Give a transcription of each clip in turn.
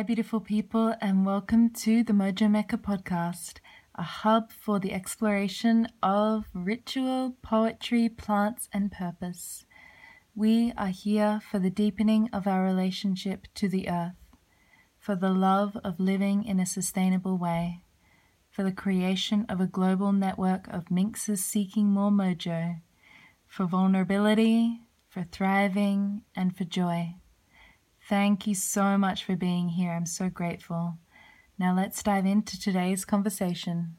Hi, beautiful people, and welcome to the Mojo Mecca podcast, a hub for the exploration of ritual, poetry, plants, and purpose. We are here for the deepening of our relationship to the earth, for the love of living in a sustainable way, for the creation of a global network of minxes seeking more mojo, for vulnerability, for thriving, and for joy. Thank you so much for being here. I'm so grateful. Now let's dive into today's conversation.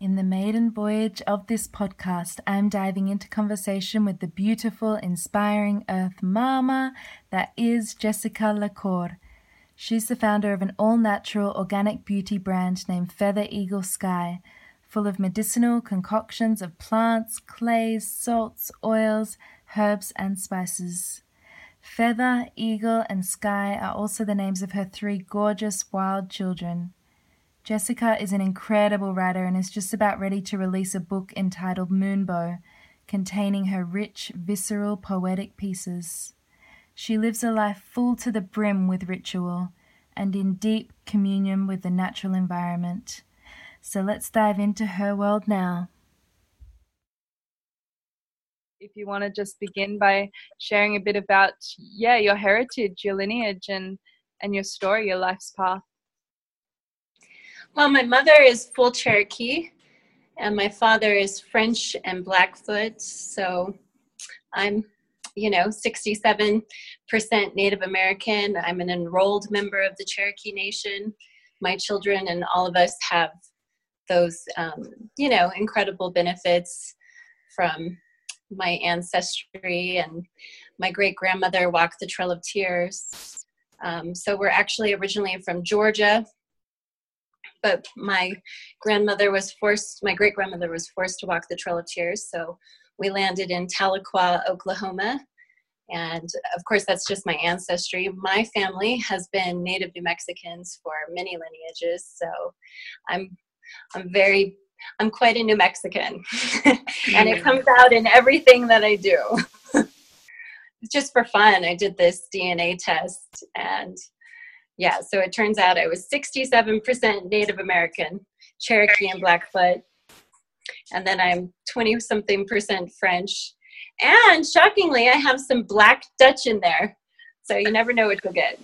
In the maiden voyage of this podcast, I'm diving into conversation with the beautiful, inspiring Earth Mama that is Jessika Le Corre. She's the founder of an all natural organic beauty brand named Feather Eagle Sky, full of medicinal concoctions of plants, clays, salts, oils, herbs, and spices. Feather, Eagle, and Sky are also the names of her three gorgeous wild children. Jessika is an incredible writer and is just about ready to release a book entitled Moonbow, containing her rich, visceral, poetic pieces. She lives a life full to the brim with ritual and in deep communion with the natural environment. So let's dive into her world now if you want to just begin by sharing a bit about yeah your heritage your lineage and and your story your life's path. Well my mother is full cherokee and my father is french and blackfoot so i'm you know 67% native american. I'm an enrolled member of the cherokee nation. My children and all of us have those um, you know incredible benefits from my ancestry and my great grandmother walked the Trail of Tears. Um, so we're actually originally from Georgia, but my grandmother was forced, my great grandmother was forced to walk the Trail of Tears. So we landed in Tahlequah, Oklahoma. And of course, that's just my ancestry. My family has been native New Mexicans for many lineages. So I'm, I'm very I'm quite a New Mexican, and it comes out in everything that I do. it's just for fun. I did this DNA test, and yeah, so it turns out I was 67% Native American, Cherokee, and Blackfoot, and then I'm 20 something percent French, and shockingly, I have some Black Dutch in there. So you never know what you'll get.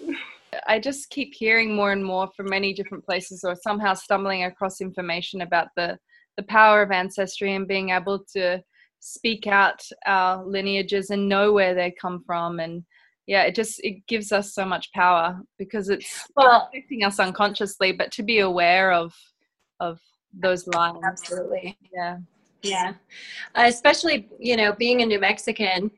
I just keep hearing more and more from many different places or somehow stumbling across information about the the power of ancestry and being able to speak out our lineages and know where they come from. And yeah it just it gives us so much power because it's well affecting us unconsciously but to be aware of of those lines. Absolutely. Yeah. Yeah. Uh, especially you know being a new mexican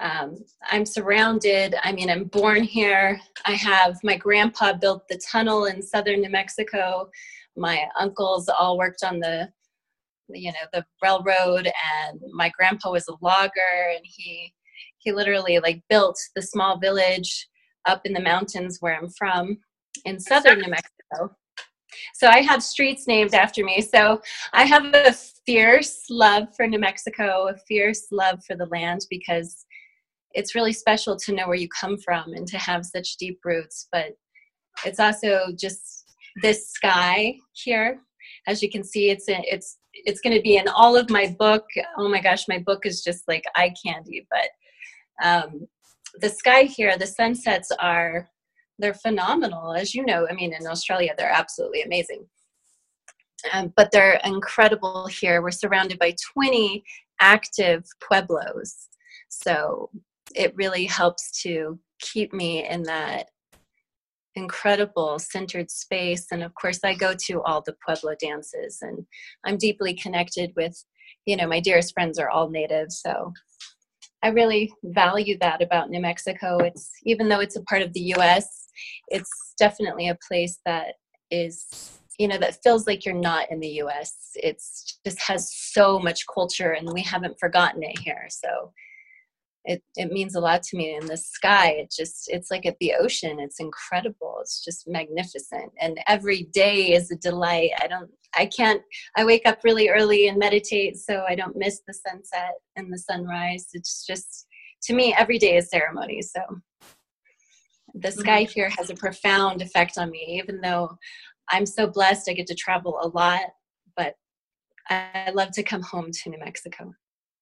um, i'm surrounded i mean i'm born here. I have my grandpa built the tunnel in southern new mexico my uncles all worked on the you know the railroad and my grandpa was a logger and he he literally like built the small village up in the mountains where i'm from in southern new mexico. So i have streets named after me. So i have a fierce love for new mexico a fierce love for the land because it's really special to know where you come from and to have such deep roots. But it's also just this sky here. As you can see, it's a, it's it's going to be in all of my book. Oh my gosh, my book is just like eye candy. But um, the sky here, the sunsets are they're phenomenal. As you know, I mean, in Australia, they're absolutely amazing. Um, but they're incredible here. We're surrounded by 20 active pueblos. So it really helps to keep me in that incredible centered space. And of course i go to all the pueblo dances and i'm deeply connected with you know my dearest friends are all native. So i really value that about new mexico. It's even though it's a part of the us it's definitely a place that is you know that feels like you're not in the us it's just has so much culture and we haven't forgotten it here. So it, it means a lot to me in the sky. It just it's like at the ocean. It's incredible. It's just magnificent. And every day is a delight. I don't i can't i wake up really early and meditate so i don't miss the sunset and the sunrise. It's just to me every day is ceremony. So the mm-hmm. sky here has a profound effect on me, even though I'm so blessed I get to travel a lot, but I love to come home to New Mexico.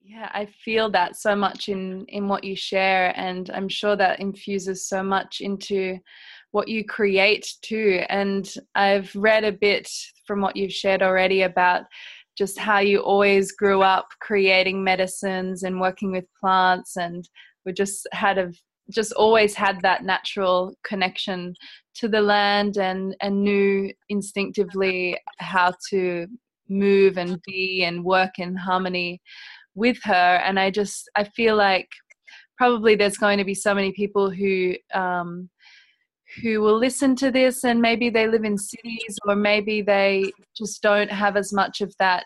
Yeah, I feel that so much in in what you share and I'm sure that infuses so much into what you create too. And I've read a bit from what you've shared already about just how you always grew up creating medicines and working with plants and we just had a just always had that natural connection to the land and and knew instinctively how to move and be and work in harmony with her and i just i feel like probably there's going to be so many people who um, who will listen to this and maybe they live in cities or maybe they just don't have as much of that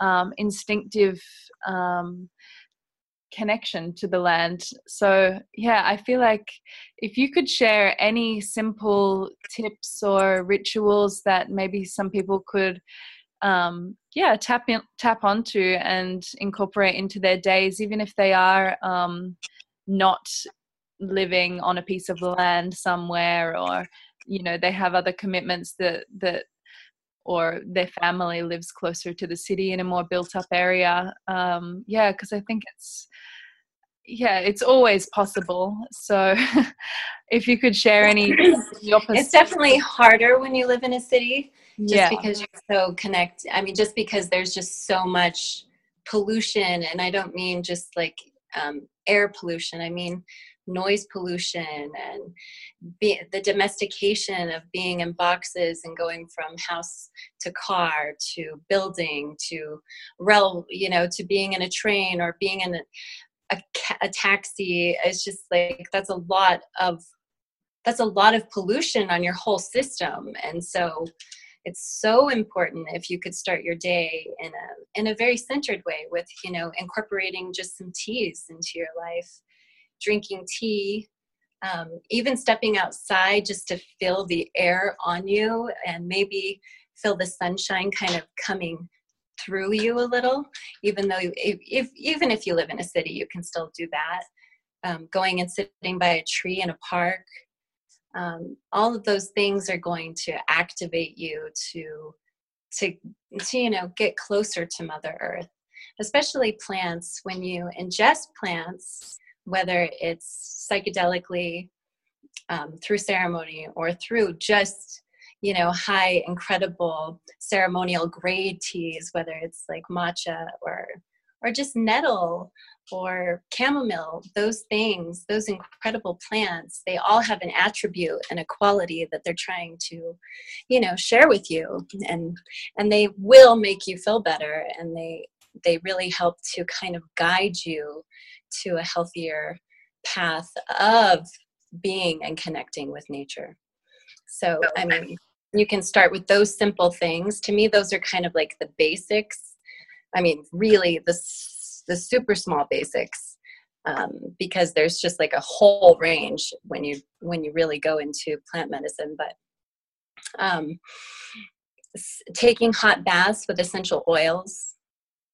um, instinctive um, connection to the land. So, yeah, I feel like if you could share any simple tips or rituals that maybe some people could um, yeah tap in, tap onto and incorporate into their days even if they are um, not living on a piece of land somewhere or you know they have other commitments that that or their family lives closer to the city in a more built up area. Um, yeah because i think it's yeah it's always possible. So if you could share any it's definitely harder when you live in a city just yeah. because you're so connected i mean just because there's just so much pollution and i don't mean just like um, air pollution i mean noise pollution and be, the domestication of being in boxes and going from house to car to building to rail you know to being in a train or being in a, a, a taxi it's just like that's a lot of that's a lot of pollution on your whole system. And so it's so important if you could start your day in a in a very centered way with you know incorporating just some teas into your life drinking tea um, even stepping outside just to feel the air on you and maybe feel the sunshine kind of coming through you a little even though if, if, even if you live in a city you can still do that. Um, going and sitting by a tree in a park um, all of those things are going to activate you to to to you know get closer to mother earth especially plants. When you ingest plants whether it's psychedelically um, through ceremony or through just you know high incredible ceremonial grade teas whether it's like matcha or or just nettle or chamomile those things those incredible plants they all have an attribute and a quality that they're trying to you know share with you. And and they will make you feel better and they they really help to kind of guide you to a healthier path of being and connecting with nature. So i mean you can start with those simple things. To me those are kind of like the basics i mean really the the super small basics um, because there's just like a whole range when you when you really go into plant medicine but um, taking hot baths with essential oils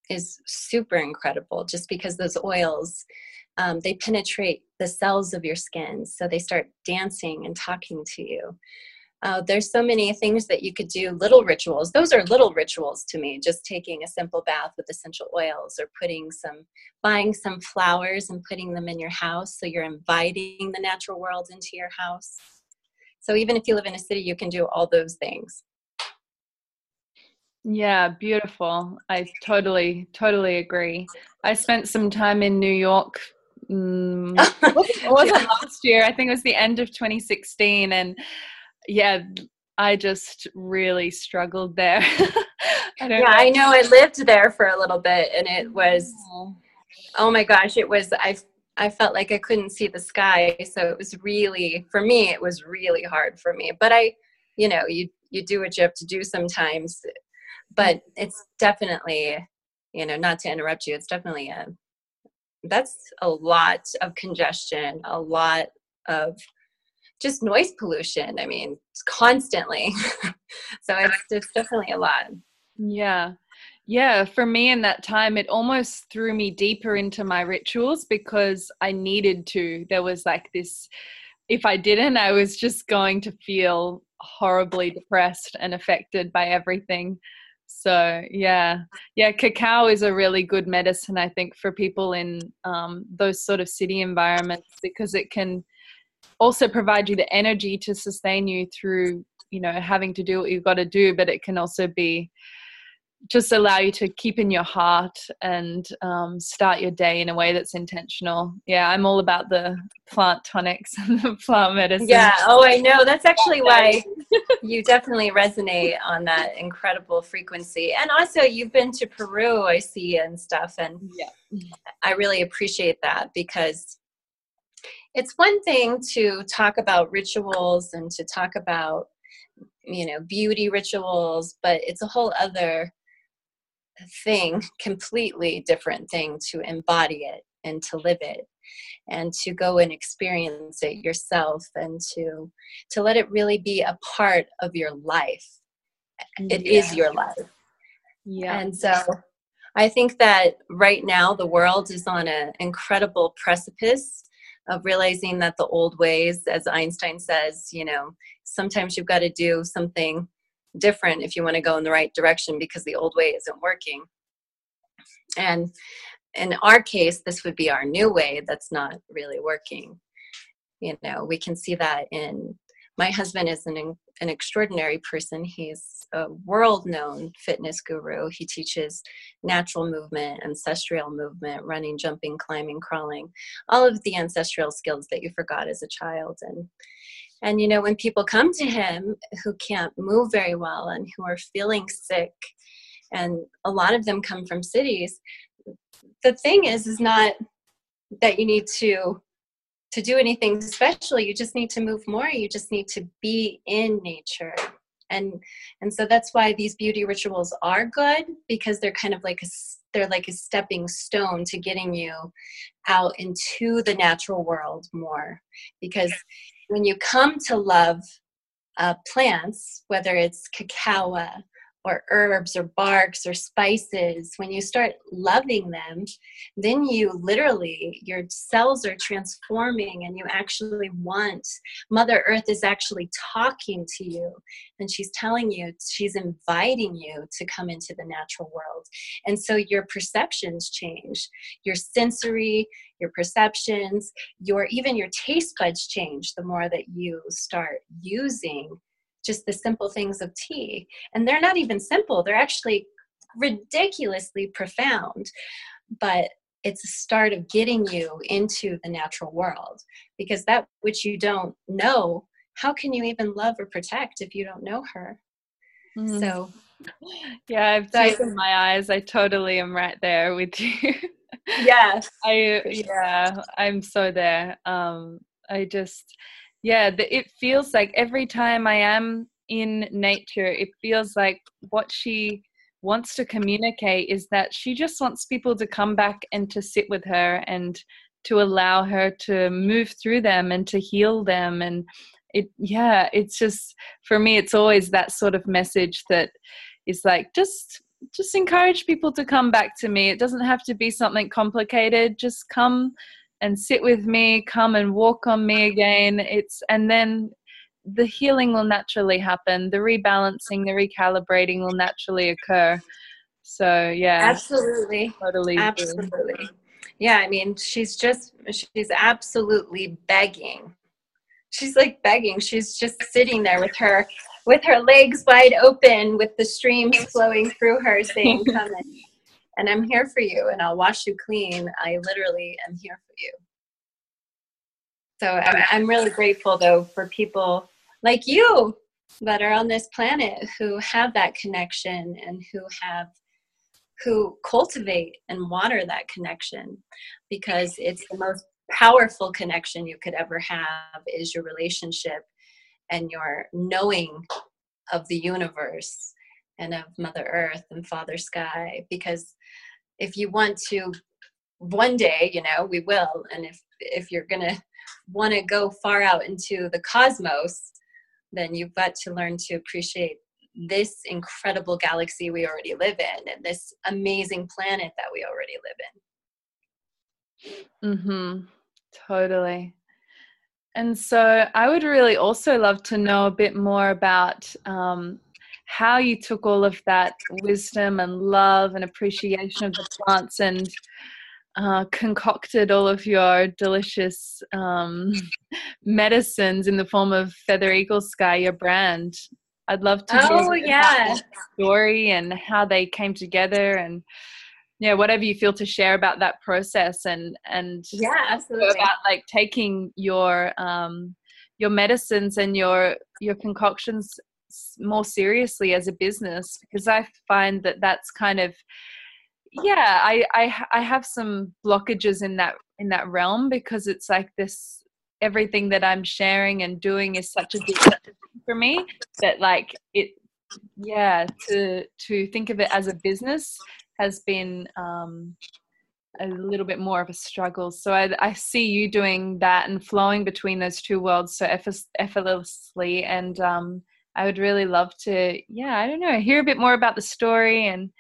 is super incredible just because those oils um, they penetrate the cells of your skin so they start dancing and talking to you uh, there's so many things that you could do, little rituals. Those are little rituals to me, just taking a simple bath with essential oils or putting some, buying some flowers and putting them in your house. So you're inviting the natural world into your house. So even if you live in a city, you can do all those things. Yeah, beautiful. I totally, totally agree. I spent some time in New York. Mm, it wasn't last year. I think it was the end of 2016, and yeah, I just really struggled there. I yeah, know. I know. I lived there for a little bit, and it was, oh, oh my gosh, it was. I I felt like I couldn't see the sky, so it was really for me. It was really hard for me. But I, you know, you you do what you have to do sometimes. But it's definitely, you know, not to interrupt you. It's definitely a that's a lot of congestion, a lot of just noise pollution. I mean, constantly. so it's, it's definitely a lot. Yeah. Yeah, for me in that time, it almost threw me deeper into my rituals because I needed to. There was like this if I didn't, I was just going to feel horribly depressed and affected by everything. So yeah, yeah, cacao is a really good medicine, I think, for people in um, those sort of city environments because it can also provide you the energy to sustain you through, you know, having to do what you've got to do, but it can also be just allow you to keep in your heart and um, start your day in a way that's intentional. Yeah, I'm all about the plant tonics and the plant medicine. Yeah, oh, I know. That's actually why you definitely resonate on that incredible frequency. And also, you've been to Peru, I see, and stuff. And yeah. I really appreciate that because it's one thing to talk about rituals and to talk about you know beauty rituals but it's a whole other thing, completely different thing to embody it and to live it and to go and experience it yourself and to to let it really be a part of your life. It yeah. is your life. Yeah. And so i think that right now the world is on an incredible precipice of realizing that the old ways as einstein says you know sometimes you've got to do something different if you want to go in the right direction because the old way isn't working. And in our case, this would be our new way that's not really working. You know, we can see that in my husband is an, an extraordinary person. He's a world known fitness guru. He teaches natural movement, ancestral movement, running, jumping, climbing, crawling, all of the ancestral skills that you forgot as a child. And and you know, when people come to him who can't move very well and who are feeling sick, and a lot of them come from cities, the thing is, is not that you need to to do anything special you just need to move more you just need to be in nature. And and so that's why these beauty rituals are good because they're kind of like a they're like a stepping stone to getting you out into the natural world more. Because when you come to love uh, plants, whether it's cacao or herbs or barks or spices, when you start loving them, then you literally, your cells are transforming and you actually want, Mother Earth is actually talking to you and she's telling you, she's inviting you to come into the natural world. And so your perceptions change, your sensory, your perceptions, your even your taste buds change the more that you start using just the simple things of tea. And they're not even simple, they're actually ridiculously profound. But it's a start of getting you into the natural world because that which you don't know, how can you even love or protect if you don't know her? Mm. So, yeah, I've tears in my eyes. I totally am right there with you. yes. I, yeah, I'm so there. Um, I just, yeah the, it feels like every time i am in nature it feels like what she wants to communicate is that she just wants people to come back and to sit with her and to allow her to move through them and to heal them. And it yeah it's just for me it's always that sort of message that is like just just encourage people to come back to me. It doesn't have to be something complicated. Just come and sit with me come and walk on me again. It's and then the healing will naturally happen. The rebalancing the recalibrating will naturally occur. So yeah. Absolutely. Totally absolutely. Yeah i mean she's just she's absolutely begging. She's like begging. She's just sitting there with her with her legs wide open with the streams flowing through her saying come in and I'm here for you and I'll wash you clean. I literally am here for you. So I'm, I'm really grateful though for people like you that are on this planet who have that connection and who have who cultivate and water that connection because it's the most powerful connection you could ever have is your relationship and your knowing of the universe and of mother earth and father sky because if you want to one day you know we will and if if you're gonna want to go far out into the cosmos then you've got to learn to appreciate this incredible galaxy we already live in and this amazing planet that we already live in. Mhm totally. And so I would really also love to know a bit more about um, how you took all of that wisdom and love and appreciation of the plants and uh, concocted all of your delicious um, medicines in the form of Feather Eagle Sky, your brand. I'd love to oh, yeah. story and how they came together and yeah whatever you feel to share about that process and and yeah absolutely about like taking your um your medicines and your your concoctions more seriously as a business because i find that that's kind of yeah I, I i have some blockages in that in that realm because it's like this everything that i'm sharing and doing is such a big thing for me that like it yeah to to think of it as a business has been um a little bit more of a struggle. So i, I see you doing that and flowing between those two worlds so effortlessly and um i would really love to yeah i don't know hear a bit more about the story and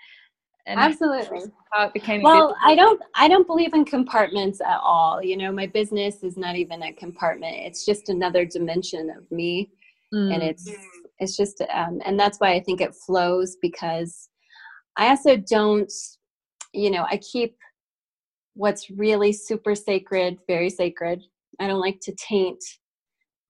and absolutely. how it became well i don't i don't believe in compartments at all you know my business is not even a compartment it's just another dimension of me. Mm. and it's it's just um, and that's why i think it flows because i also don't you know i keep what's really super sacred very sacred. I don't like to taint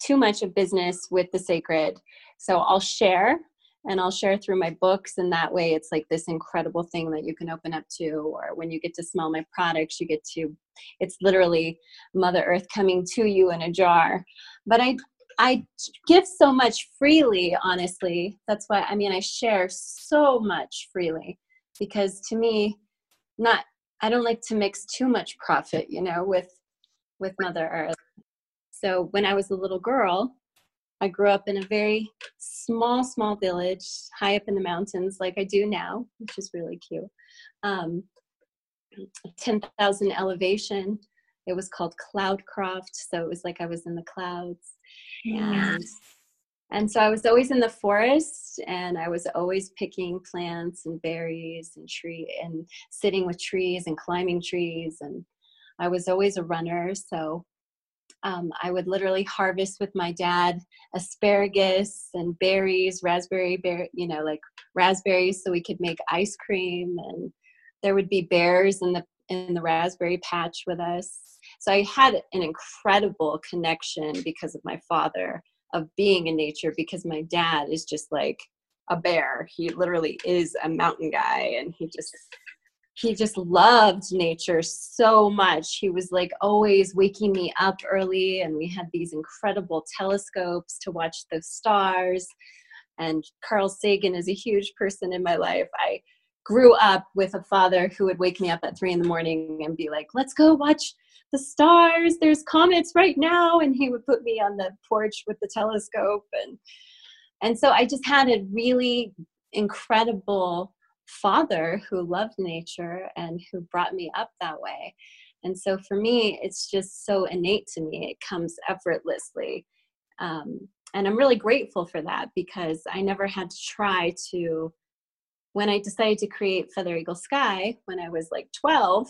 too much of business with the sacred so i'll share and I'll share through my books. And that way, it's like this incredible thing that you can open up to. Or when you get to smell my products, you get to, it's literally Mother Earth coming to you in a jar. But I, I give so much freely, honestly. That's why, I mean, I share so much freely because to me, not, I don't like to mix too much profit, you know, with, with Mother Earth. So when I was a little girl, I grew up in a very small, small village high up in the mountains, like I do now, which is really cute. Um, 10,000 elevation. It was called Cloudcroft, so it was like I was in the clouds. And and so I was always in the forest and I was always picking plants and berries and tree and sitting with trees and climbing trees and I was always a runner, so um, I would literally harvest with my dad asparagus and berries, raspberry bear, you know, like raspberries, so we could make ice cream. And there would be bears in the in the raspberry patch with us. So I had an incredible connection because of my father of being in nature. Because my dad is just like a bear. He literally is a mountain guy, and he just he just loved nature so much. He was like always waking me up early, and we had these incredible telescopes to watch the stars. And Carl Sagan is a huge person in my life. I grew up with a father who would wake me up at three in the morning and be like, let's go watch the stars. There's comets right now. And he would put me on the porch with the telescope. And, and so I just had a really incredible father who loved nature and who brought me up that way. And so for me, it's just so innate to me. It comes effortlessly. Um, and I'm really grateful for that because I never had to try to. When I decided to create Feather Eagle Sky when I was like 12,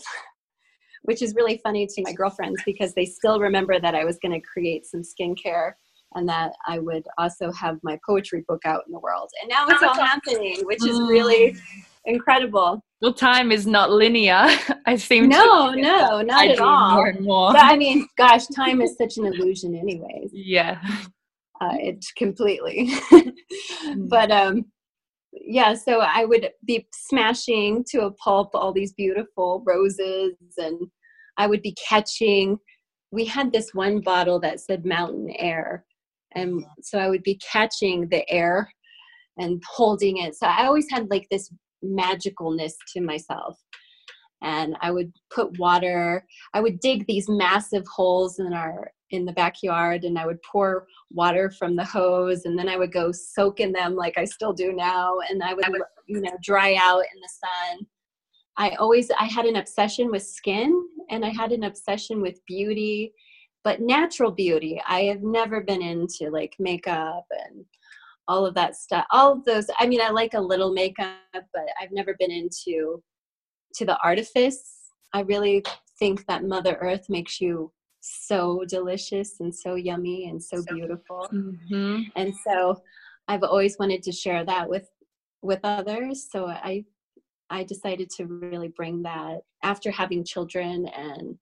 which is really funny to my girlfriends because they still remember that I was going to create some skincare and that I would also have my poetry book out in the world. And now it's all happening, which is really mm. incredible. Well, time is not linear. I seem no, no, not at all. More and more. But I mean, gosh, time is such an illusion, anyways. Yeah, uh, it's completely. Mm. but um, yeah, so I would be smashing to a pulp all these beautiful roses, and I would be catching. We had this one bottle that said mountain air, and so i would be catching the air and holding it. So i always had like this magicalness to myself. And i would put water i would dig these massive holes in our in the backyard and i would pour water from the hose and then i would go soak in them like i still do now and i would you know dry out in the sun. I always i had an obsession with skin and i had an obsession with beauty but natural beauty i have never been into like makeup and all of that stuff all of those i mean i like a little makeup but i've never been into to the artifice i really think that mother earth makes you so delicious and so yummy and so beautiful. Mm-hmm. And so I've always wanted to share that with with others. So I I decided to really bring that after having children and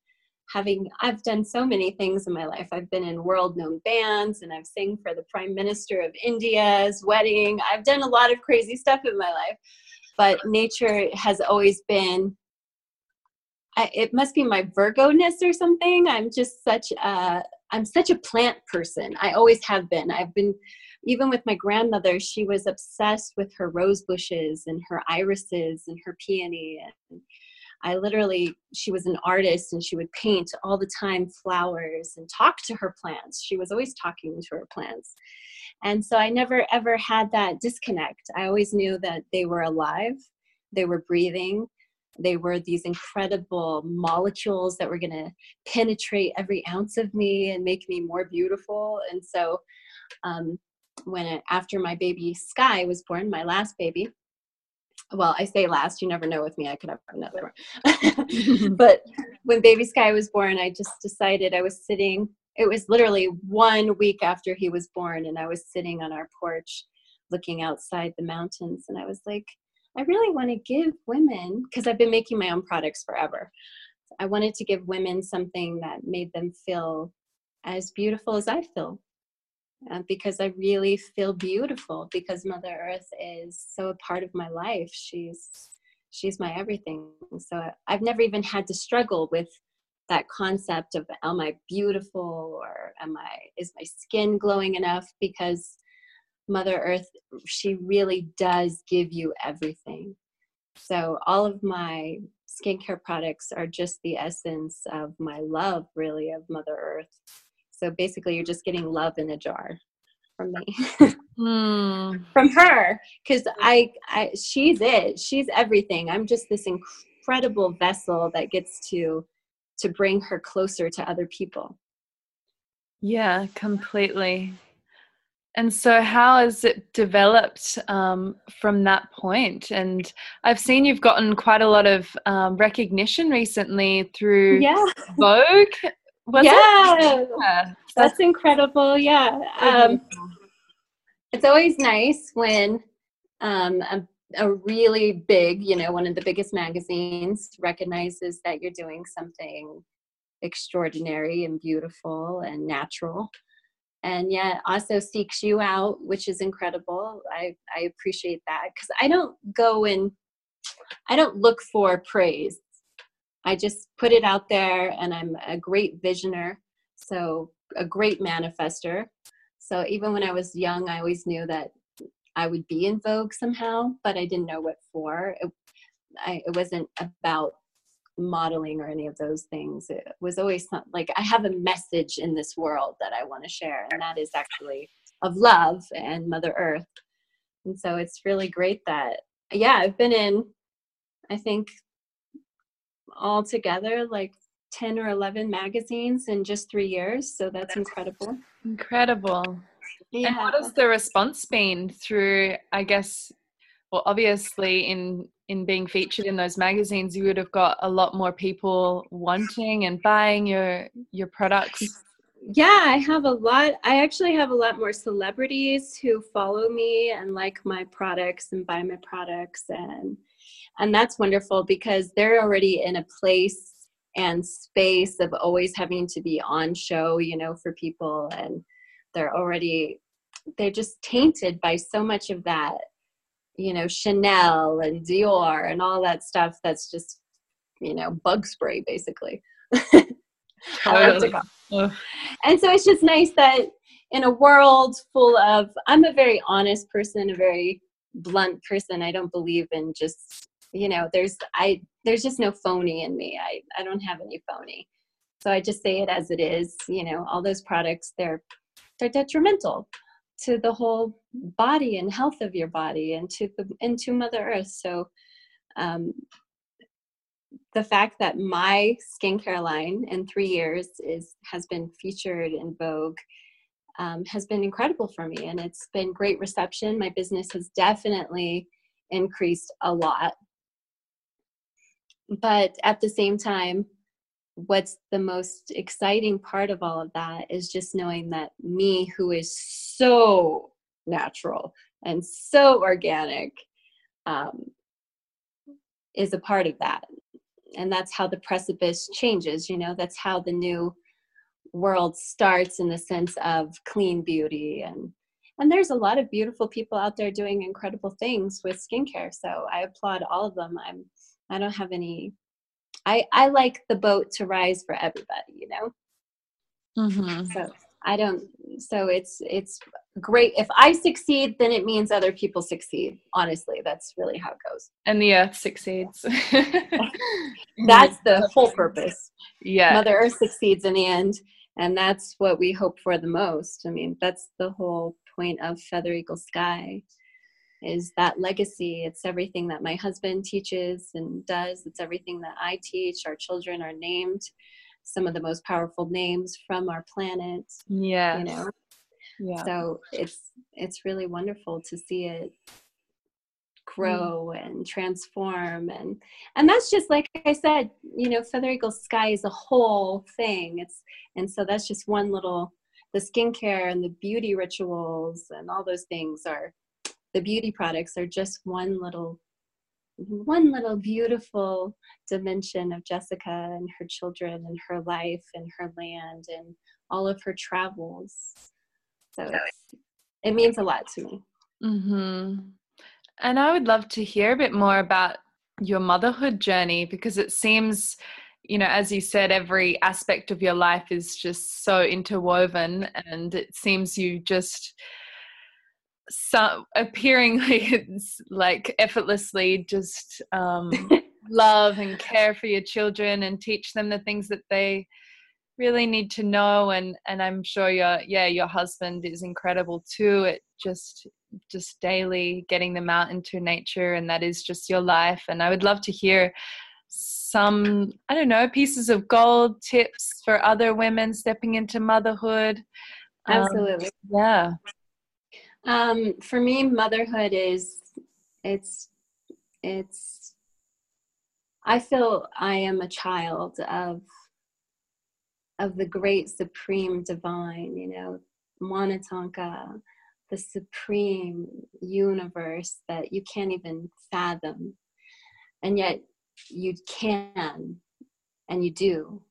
having I've done so many things in my life. I've been in world known bands and I've sang for the Prime Minister of India's wedding. I've done a lot of crazy stuff in my life. But nature has always been I, it must be my Virgo-ness or something. I'm just such a I'm such a plant person. I always have been. I've been even with my grandmother, she was obsessed with her rose bushes and her irises and her peony. And I literally, she was an artist and she would paint all the time flowers and talk to her plants. She was always talking to her plants. And so I never ever had that disconnect. I always knew that they were alive, they were breathing, they were these incredible molecules that were going to penetrate every ounce of me and make me more beautiful. And so um, when after my baby Sky was born, my last baby. Well, I say last, you never know with me, I could have another one. Mm-hmm. but when baby Sky was born, I just decided I was sitting, it was literally one week after he was born, and I was sitting on our porch looking outside the mountains, and I was like, I really want to give women, because I've been making my own products forever. I wanted to give women something that made them feel as beautiful as I feel uh, because I really feel beautiful because Mother Earth is so a part of my life. She's she's my everything. So I've never even had to struggle with that concept of am I beautiful or am I is my skin glowing enough because Mother Earth she really does give you everything. So all of my skincare products are just the essence of my love really of Mother Earth so basically, you're just getting love in a jar from me, mm. from her, because I, I, she's it. She's everything. I'm just this incredible vessel that gets to, to bring her closer to other people. Yeah, completely. And so, how has it developed um, from that point? And I've seen you've gotten quite a lot of um, recognition recently through yeah. Vogue was yeah, yeah, that's incredible. Yeah, um, it's always nice when um, a, a really big, you know, one of the biggest magazines recognizes that you're doing something extraordinary and beautiful and natural. And yet also seeks you out which is incredible. I i appreciate that because i don't go and i don't look for praise I just put it out there and I'm a great visioner, so a great manifester. So even when I was young, I always knew that I would be in Vogue somehow, but I didn't know what for. It, I, it wasn't about modeling or any of those things. It was always some, like I have a message in this world that I want to share, and that is actually of love and Mother Earth. And so it's really great that, yeah, I've been in, I think, all together like 10 or 11 magazines in just three years. So that's incredible. Incredible. Yeah. And what has the response been through, I guess, well, obviously in in being featured in those magazines, you would have got a lot more people wanting and buying your your products. Yeah, I have a lot. I actually have a lot more celebrities who follow me and like my products and buy my products and and that's wonderful because they're already in a place and space of always having to be on show you know for people. And they're already they're just tainted by so much of that you know chanel and dior and all that stuff that's just you know bug spray basically. And so it's just nice that in a world full of i'm a very honest person a very blunt person. I don't believe in just you know there's i there's just no phony in me. I i don't have any phony. So i just say it as it is you know all those products they're they're detrimental to the whole body and health of your body and to the into mother earth. So um, the fact that my skincare line in three years is has been featured in vogue um, has been incredible for me and it's been great reception. My business has definitely increased a lot but at the same time what's the most exciting part of all of that is just knowing that me who is so natural and so organic um, is a part of that. And that's how the precipice changes you know? That's how the new world starts in the sense of clean beauty. And and there's a lot of beautiful people out there doing incredible things with skincare. So i applaud all of them. I'm i don't have any i i like the boat to rise for everybody you know? Mm-hmm. so i don't so it's it's great. If i succeed then it means other people succeed honestly. That's really how it goes. And the earth succeeds. That's the whole purpose. Yeah. Mother earth succeeds in the end and that's what we hope for the most. I mean that's the whole point of feather eagle sky is that legacy. It's everything that my husband teaches and does. It's everything that i teach. Our children are named some of the most powerful names from our planet yeah you know? Yeah. so it's it's really wonderful to see it grow mm. and transform. And and that's just like i said you know feather eagle sky is a whole thing. It's and so that's just one little the skincare and the beauty rituals and all those things are the beauty products are just one little one little beautiful dimension of Jessika and her children and her life and her land and all of her travels. So it means a lot to me. Mm-hmm. And I would love to hear a bit more about your motherhood journey because it seems, you know, as you said, every aspect of your life is just so interwoven, and it seems you just so appearing like, like effortlessly just um, love and care for your children and teach them the things that they really need to know. And and i'm sure your yeah your husband is incredible too it just just daily getting them out into nature and that is just your life. And i would love to hear some i don't know pieces of gold tips for other women stepping into motherhood. Um, absolutely. um, yeah um, for me motherhood is it's it's i feel i am a child of of the great supreme divine, you know, Monotonka, the supreme universe that you can't even fathom. And yet you can and you do,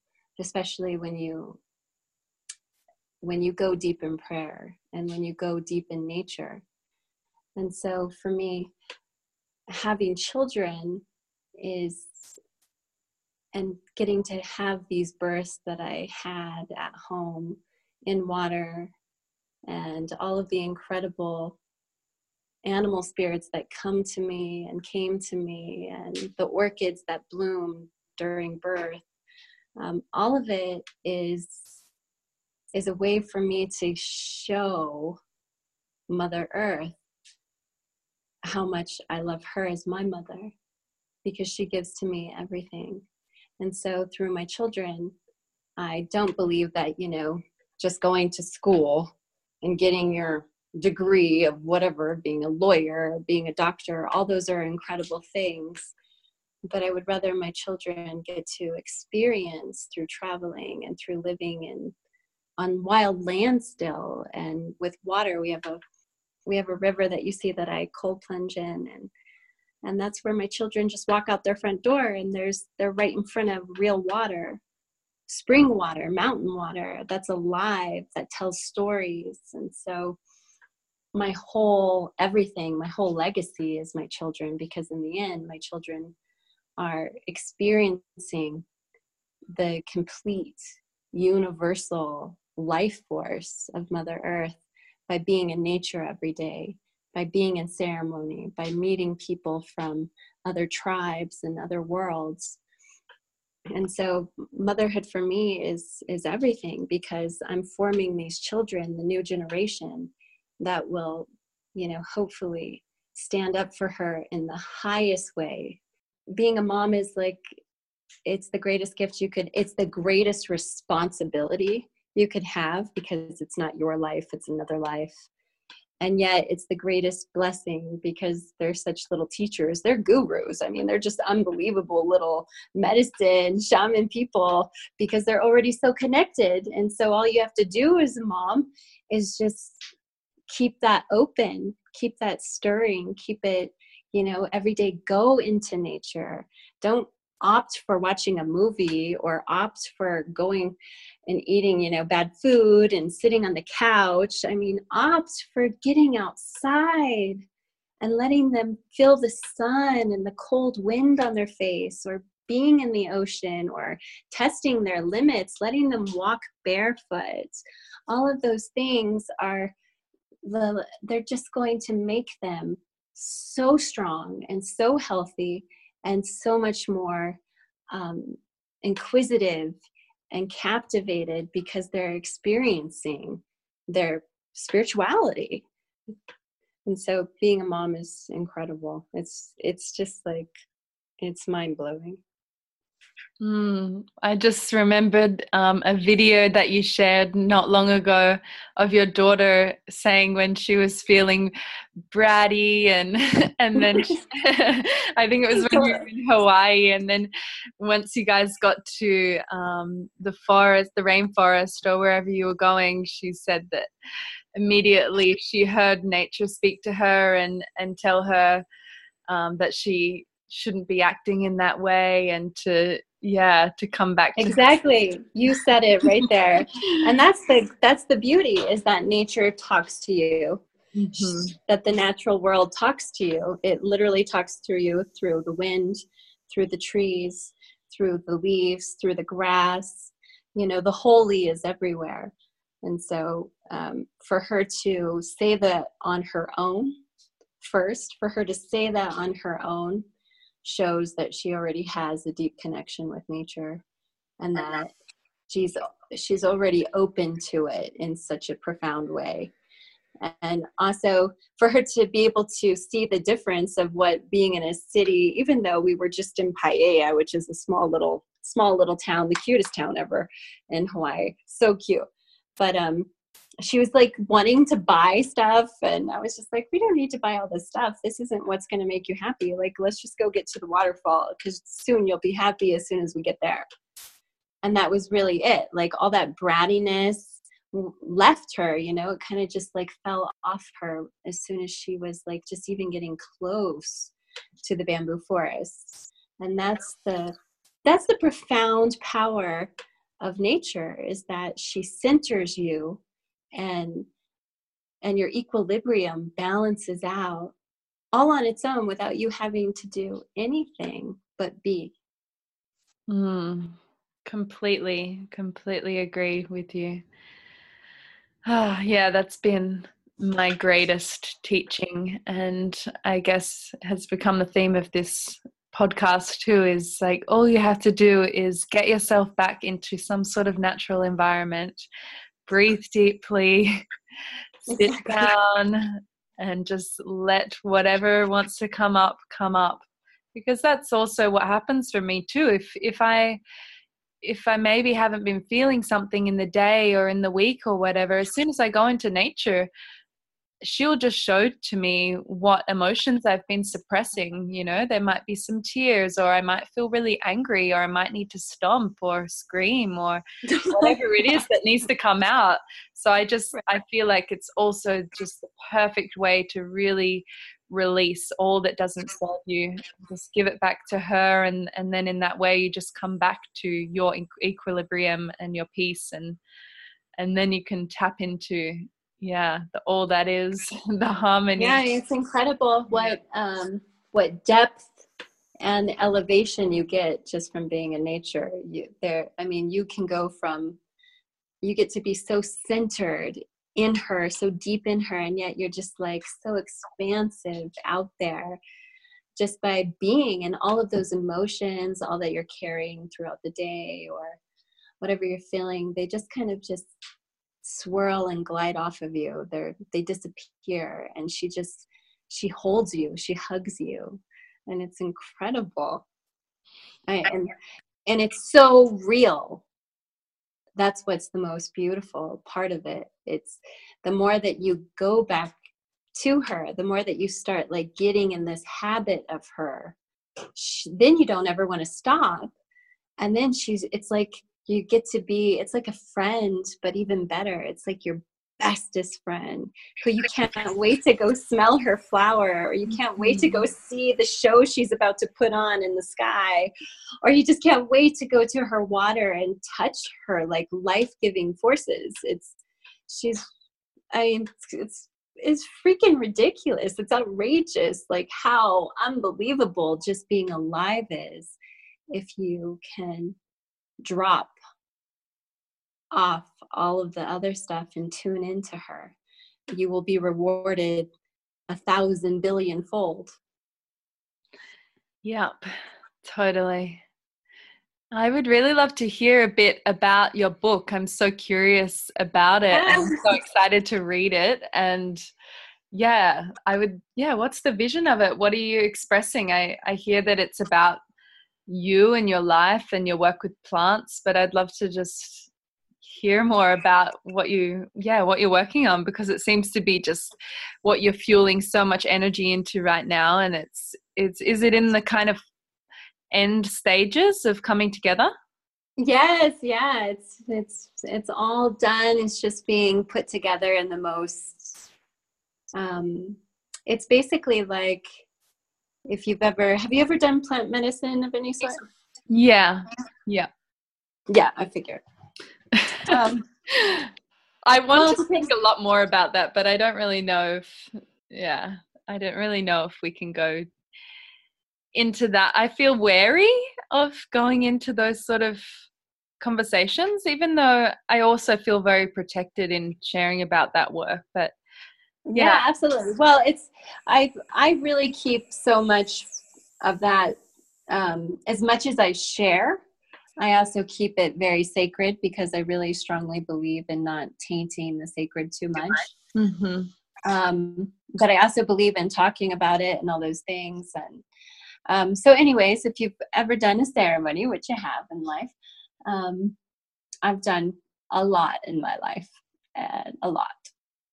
especially when you when you go deep in prayer and when you go deep in nature. And so for me, having children is and getting to have these births that I had at home in water and all of the incredible animal spirits that come to me and came to me and the orchids that bloom during birth um, all of it is is a way for me to show mother earth how much i love her as my mother because she gives to me everything and so through my children, I don't believe that, you know, just going to school and getting your degree of whatever, being a lawyer, being a doctor, all those are incredible things. But I would rather my children get to experience through traveling and through living in on wild land still and with water. We have a we have a river that you see that I cold plunge in and and that's where my children just walk out their front door and there's they're right in front of real water spring water mountain water that's alive that tells stories and so my whole everything my whole legacy is my children because in the end my children are experiencing the complete universal life force of mother earth by being in nature every day by being in ceremony, by meeting people from other tribes and other worlds. And so motherhood for me is is everything because I'm forming these children, the new generation that will, you know, hopefully stand up for her in the highest way. Being a mom is like it's the greatest gift you could it's the greatest responsibility you could have because it's not your life, it's another life. And yet it's the greatest blessing because they're such little teachers. They're gurus. I mean they're just unbelievable little medicine shaman people because they're already so connected. And so all you have to do as a mom is just keep that open keep that stirring keep it you know every day go into nature. Don't opt for watching a movie or opt for going and eating you know bad food and sitting on the couch. I mean opt for getting outside and letting them feel the sun and the cold wind on their face or being in the ocean or testing their limits letting them walk barefoot. All of those things are the, they're just going to make them so strong and so healthy and so much more um, inquisitive and captivated because they're experiencing their spirituality. And so being a mom is incredible. It's it's just like it's mind blowing Mm, I just remembered um, a video that you shared not long ago of your daughter saying when she was feeling bratty and and then she, I think it was when you were in Hawaii and then once you guys got to um, the forest, the rainforest or wherever you were going, she said that immediately she heard nature speak to her and and tell her um, that she shouldn't be acting in that way and to yeah to come back to exactly. You said it right there. And that's the that's the beauty is that nature talks to you. Mm-hmm. that the natural world talks to you. It literally talks through you through the wind through the trees through the leaves through the grass. You know the holy is everywhere. And so um, for her to say that on her own first for her to say that on her own shows that she already has a deep connection with nature and that she's she's already open to it in such a profound way. And also for her to be able to see the difference of what being in a city even though we were just in Paia which is a small little small little town the cutest town ever in Hawaii so cute. But um she was like wanting to buy stuff and i was just like we don't need to buy all this stuff. This isn't what's going to make you happy. Like let's just go get to the waterfall because soon you'll be happy as soon as we get there. And that was really it. Like all that brattiness left her you know? It kind of just like fell off her as soon as she was like just even getting close to the bamboo forests and that's the that's the profound power of nature is that she centers you and and your equilibrium balances out all on its own without you having to do anything but be. Mm, completely completely agree with you. Oh, yeah that's been my greatest teaching and i guess has become the theme of this podcast too is like all you have to do is get yourself back into some sort of natural environment breathe deeply, sit down, and just let whatever wants to come up come up. Because that's also what happens for me too. If if I if I maybe haven't been feeling something in the day or in the week or whatever, as soon as I go into nature, she'll just show to me what emotions I've been suppressing. You know, there might be some tears, or I might feel really angry, or I might need to stomp or scream, or whatever it is that needs to come out. So I just, I feel like it's also just the perfect way to really release all that doesn't serve you just give it back to her and and then in that way you just come back to your equilibrium and your peace and and then you can tap into yeah the all that is the harmony. Yeah it's incredible what um what depth and elevation you get just from being in nature. You there i mean you can go from you get to be so centered in her so deep in her and yet you're just like so expansive out there just by being and all of those emotions all that you're carrying throughout the day or whatever you're feeling. They just kind of just swirl and glide off of you. They they disappear and she just she holds you she hugs you and it's incredible. I, and and it's so real. That's what's the most beautiful part of it. It's the more that you go back to her, the more that you start like getting in this habit of her, she, then you don't ever want to stop. And then she's, it's like you get to be, it's like a friend, but even better. It's like your bestest friend who you can't wait to go smell her flower or you can't wait to go mm-hmm. see the show she's about to put on in the sky or you just can't wait to go to her water and touch her like life-giving forces it's she's i mean it's it's freaking ridiculous it's outrageous like how unbelievable just being alive is if you can drop off all of the other stuff and tune into her, you will be rewarded a thousand billion fold. Yep, totally. I would really love to hear a bit about your book. I'm so curious about it. I'm so excited to read it. And yeah, I would, yeah, what's the vision of it? What are you expressing? I, I hear that it's about you and your life and your work with plants, but I'd love to just hear more about what you yeah what you're working on because it seems to be just what you're fueling so much energy into right now and it's it's is it in the kind of end stages of coming together? Yes yeah it's it's it's all done. It's just being put together in the most um it's basically like if you've ever have you ever done plant medicine of any sort yeah yeah yeah i figured um, I want to think a lot more about that, but I don't really know if, yeah, I don't really know if we can go into that. I feel wary of going into those sort of conversations, even though I also feel very protected in sharing about that work. But yeah, yeah absolutely. Well, it's I I really keep so much of that um, as much as I share I also keep it very sacred because I really strongly believe in not tainting the sacred too much. Mm-hmm. Um, but I also believe in talking about it and all those things. And um, so, anyways, if you've ever done a ceremony, which you have in life, um, I've done a lot in my life, and a lot.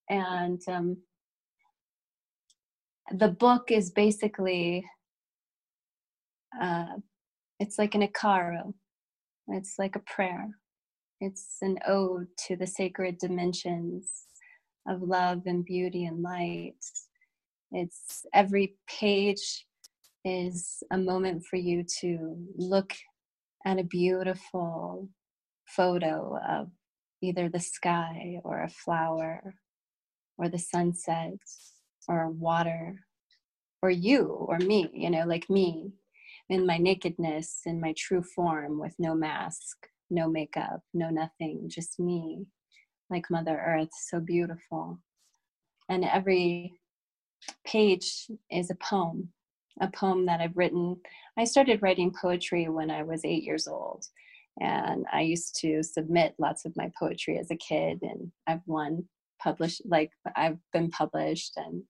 And um, the book is basically uh, it's like an Icaro it's like a prayer. It's an ode to the sacred dimensions of love and beauty and light. It's every page is a moment for you to look at a beautiful photo of either the sky or a flower or the sunset or water or you or me, you know, like me in my nakedness, in my true form, with no mask, no makeup, no nothing, just me, like Mother Earth, so beautiful. And every page is a poem, a poem that I've written. I started writing poetry when I was eight years old. And I used to submit lots of my poetry as a kid, and I've won published, like, I've been published. And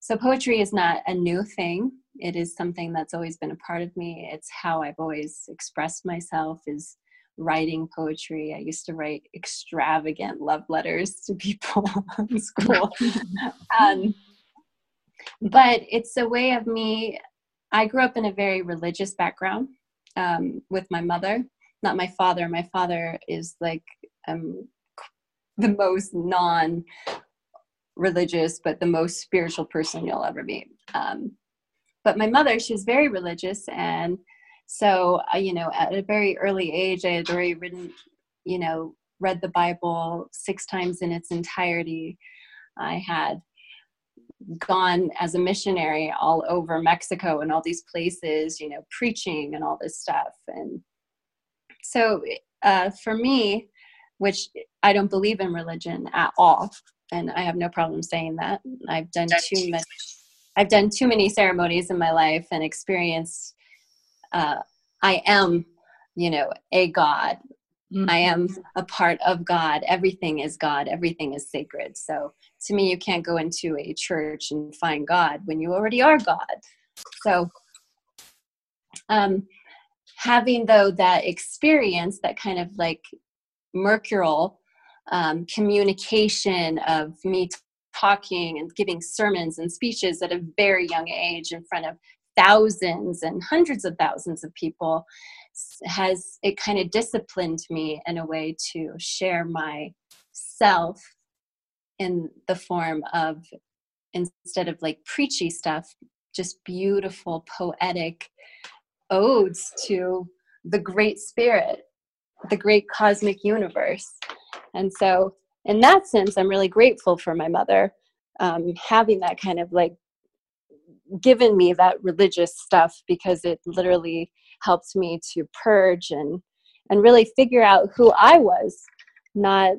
so poetry is not a new thing. It is something that's always been a part of me. It's how i've always expressed myself is writing poetry. I used to write extravagant love letters to people in school. Um, but it's a way of me i grew up in a very religious background um, with my mother not my father. My father is like um, the most non religious but the most spiritual person you'll ever meet. Um, but my mother she's very religious and so uh, you know at a very early age i had already written you know read the bible six times in its entirety. I had gone as a missionary all over mexico and all these places you know preaching and all this stuff. And so uh, for me which i don't believe in religion at all and i have no problem saying that i've done too much I've done too many ceremonies in my life and experienced uh, I am, you know, a God. Mm-hmm. I am a part of God. Everything is God. Everything is sacred. So to me, you can't go into a church and find God when you already are God. So um, having though that experience, that kind of like mercurial um, communication of me talking and giving sermons and speeches at a very young age in front of thousands and hundreds of thousands of people has it kind of disciplined me in a way to share my self in the form of instead of like preachy stuff just beautiful poetic odes to the great spirit the great cosmic universe and so in that sense i'm really grateful for my mother um, having that kind of like given me that religious stuff because it literally helped me to purge and and really figure out who I was, not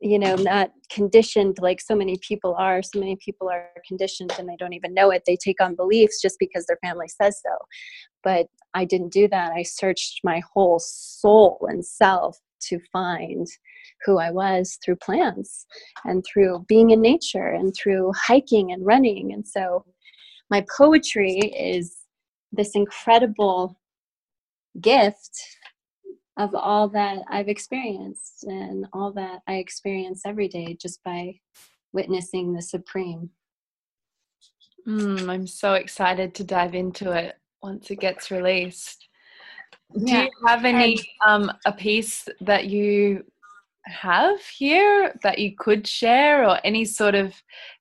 you know not conditioned like so many people are. So many people are conditioned and they don't even know it. They take on beliefs just because their family says so. But i didn't do that. I searched my whole soul and self to find who i was through plants and through being in nature and through hiking and running and so my poetry is this incredible gift of all that I've experienced and all that I experience every day just by witnessing the Supreme. Mm, I'm so excited to dive into it once it gets released. Do yeah. you have any um, a piece that you have here that you could share or any sort of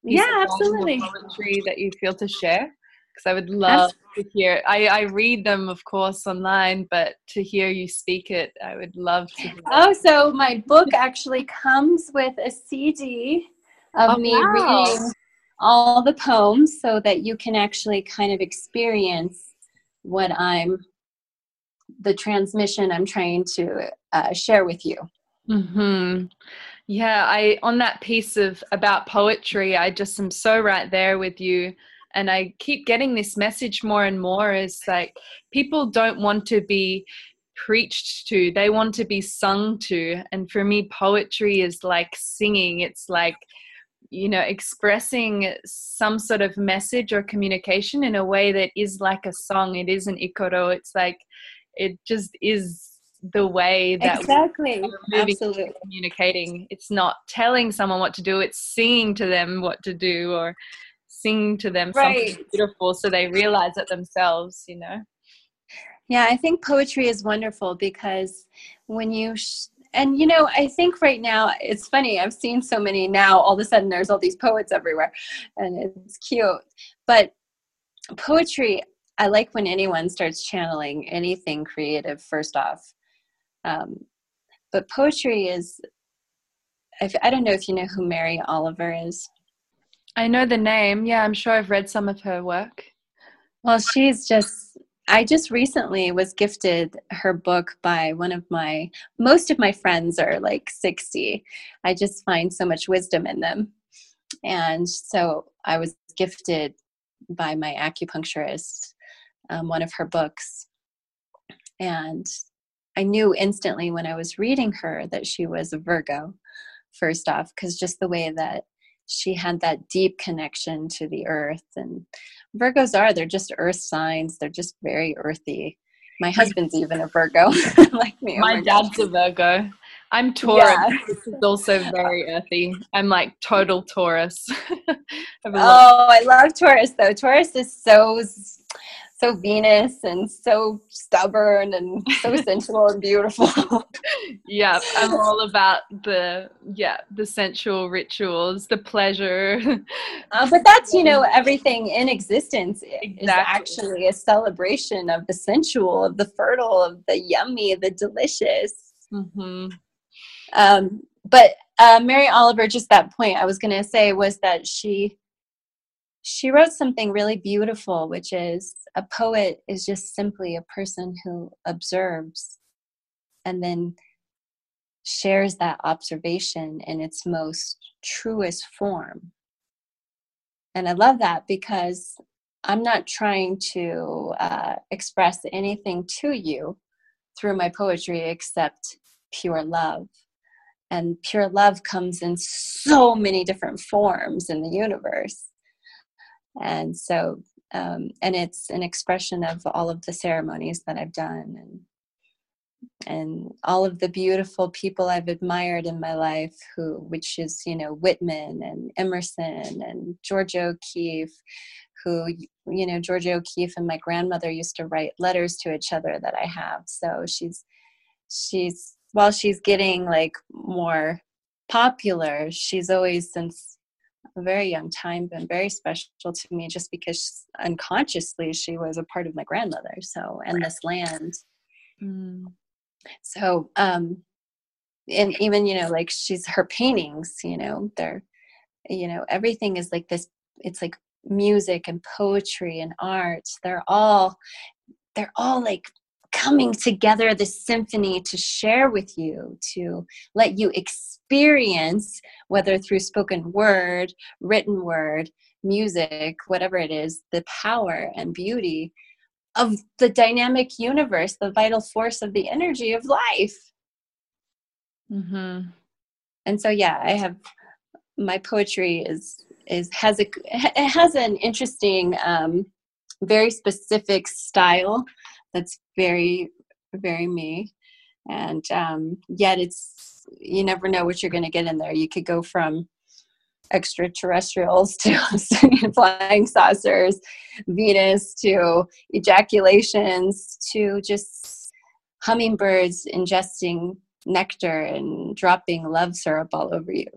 yeah absolutely. poetry that you feel to share? Because i would love to hear I, I read them of course online but to hear you speak it i would love to oh so my book actually comes with a cd of oh, me wow. reading all the poems so that you can actually kind of experience what i'm the transmission i'm trying to uh, share with you Hmm. Yeah, I on that piece of about poetry, I just am so right there with you, and I keep getting this message more and more. Is like people don't want to be preached to; they want to be sung to. And for me, poetry is like singing. It's like you know expressing some sort of message or communication in a way that is like a song. It isn't icaro. It's like it just is the way that exactly. absolutely. communicating. It's not telling someone what to do it's singing to them what to do or singing to them right. something beautiful so they realize it themselves you know? Yeah i think poetry is wonderful because when you sh- and you know i think right now it's funny i've seen so many now all of a sudden there's all these poets everywhere and it's cute but poetry I like when anyone starts channeling anything creative, first off, um, but poetry is, I don't know if you know who Mary Oliver is. I know the name. Yeah, I'm sure I've read some of her work. Well, she's just, I just recently was gifted her book by one of my, most of my friends are like 60. I just find so much wisdom in them. And so I was gifted by my acupuncturist um, one of her books. And I knew instantly when I was reading her that she was a Virgo, first off, because just the way that she had that deep connection to the earth. And Virgos are, they're just earth signs, they're just very earthy. My husband's even a Virgo, like me. Oh my, dad's a Virgo. I'm Taurus. Yeah. This is also very earthy. I'm like total Taurus. oh, I love Taurus though. Taurus is so so Venus and so stubborn and so sensual and beautiful. yeah, I'm all about the yeah the sensual rituals, the pleasure. Uh, but that's you know everything in existence exactly. is actually a celebration of the sensual, of the fertile, of the yummy, the delicious. Mm-hmm. Um, but uh, Mary Oliver, just that point I was going to say was that she she wrote something really beautiful, which is a poet is just simply a person who observes and then shares that observation in its most truest form. And I love that because I'm not trying to uh, express anything to you through my poetry except pure love. And pure love comes in so many different forms in the universe and so um, and it's an expression of all of the ceremonies that i've done and and all of the beautiful people I've admired in my life, who, which is, you know, Whitman and Emerson and Georgia O'Keeffe, who, you know, Georgia O'Keeffe and my grandmother used to write letters to each other that I have. So she's, she's, while she's getting like more popular, she's always since a very young time been very special to me just because unconsciously she was a part of my grandmother. So, and this land. Mm. So, um, and even, you know, like she's her paintings, you know, they're, you know, everything is like this, it's like music and poetry and art. They're all, they're all like coming together this symphony to share with you to let you experience whether through spoken word written word music whatever it is the power and beauty of the dynamic universe, the vital force of the energy of life. Mm-hmm. And so, yeah, I have my poetry is is has a it has an interesting, um, very specific style that's very very me, and um, yet it's you never know what you're going to get in there. You could go from extraterrestrials to flying saucers, Venus to ejaculations to just hummingbirds ingesting nectar and dropping love syrup all over you.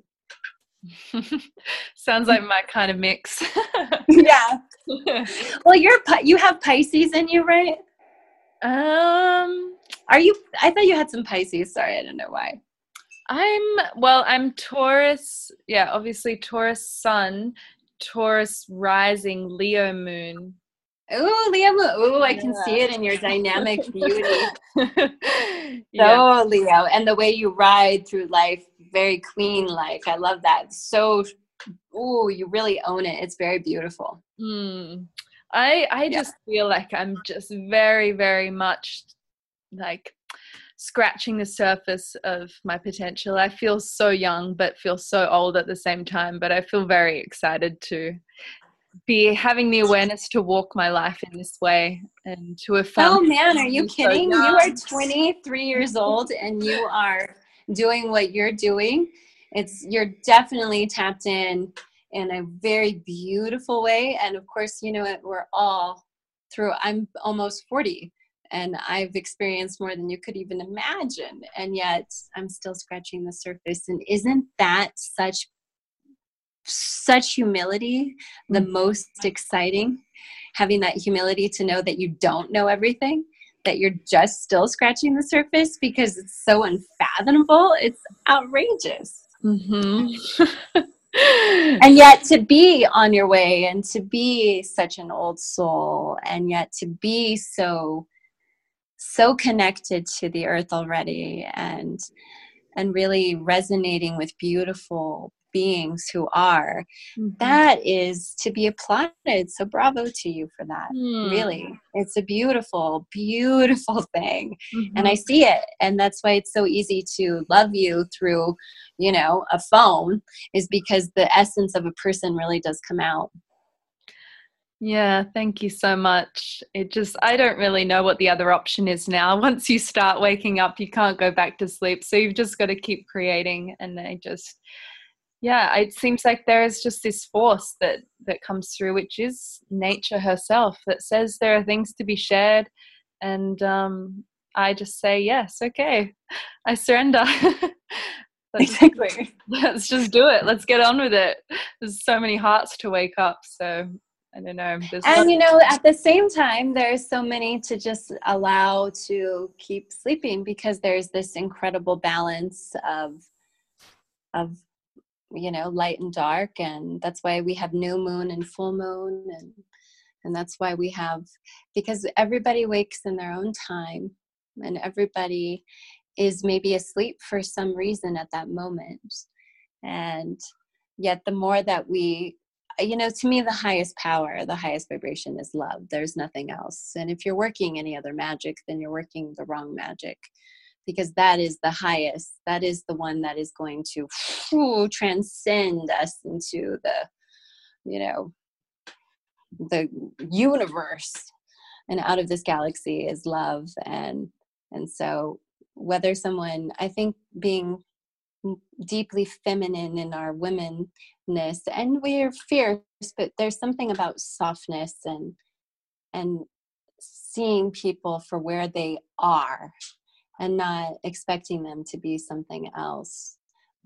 Sounds like my kind of mix. yeah. Well, you're you have Pisces in you, right? Um, are you? I thought you had some Pisces. Sorry, I don't know why. I'm well, I'm Taurus. Yeah, obviously Taurus sun, Taurus rising, Leo moon. Oh, Leo moon. Oh, I can see it in your dynamic beauty. yeah. So Leo, and the way you ride through life, very queen like. I love that. So, oh, you really own it. It's very beautiful. Mm. I I yeah. just feel like I'm just very very much like scratching the surface of my potential. I feel so young, but feel so old at the same time. But I feel very excited to be having the awareness to walk my life in this way and to have found. Oh man, are you kidding? So you are 23 years old and you are doing what you're doing. It's you're definitely tapped in in a very beautiful way. And of course, you know, it, we're all through. I'm almost 40 and I've experienced more than you could even imagine. And yet I'm still scratching the surface. And isn't that such such humility the mm-hmm. most exciting? Having that humility to know that you don't know everything, that you're just still scratching the surface because it's so unfathomable. It's outrageous. Mm-hmm. and yet to be on your way and to be such an old soul and yet to be so so connected to the earth already and and really resonating with beautiful beings who are mm-hmm. that is to be applauded so bravo to you for that mm. really it's a beautiful beautiful thing mm-hmm. and i see it and that's why it's so easy to love you through you know a phone is because the essence of a person really does come out yeah, thank you so much. It just, I don't really know what the other option is now. Once you start waking up, you can't go back to sleep. So you've just got to keep creating. And I just, yeah, it seems like there is just this force that, that comes through, which is nature herself, that says there are things to be shared. And um, I just say, yes, okay, I surrender. let's, exactly. Let's just do it. Let's get on with it. There's so many hearts to wake up. So I don't know. and you know, at the same time, there's so many to just allow to keep sleeping because there's this incredible balance of of you know light and dark, and that's why we have new moon and full moon, and and that's why we have because everybody wakes in their own time, and everybody is maybe asleep for some reason at that moment, and yet the more that we you know to me the highest power the highest vibration is love. There's nothing else. And if you're working any other magic then you're working the wrong magic because that is the highest that is the one that is going to transcend us into the you know the universe. And out of this galaxy is love. And and so whether someone i think being deeply feminine in our womanness and we're fierce but there's something about softness and and seeing people for where they are and not expecting them to be something else.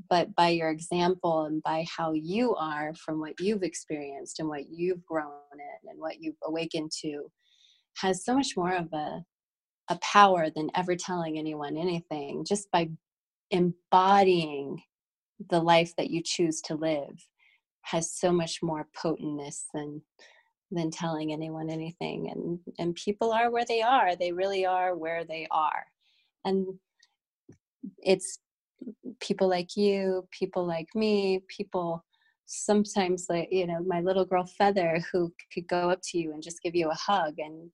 But by your example and by how you are from what you've experienced and what you've grown in and what you've awakened to has so much more of a a power than ever telling anyone anything just by embodying the life that you choose to live has so much more potentness than than telling anyone anything and and people are where they are. They really are where they are. And it's people like you people like me people sometimes like you know my little girl feather who could go up to you and just give you a hug and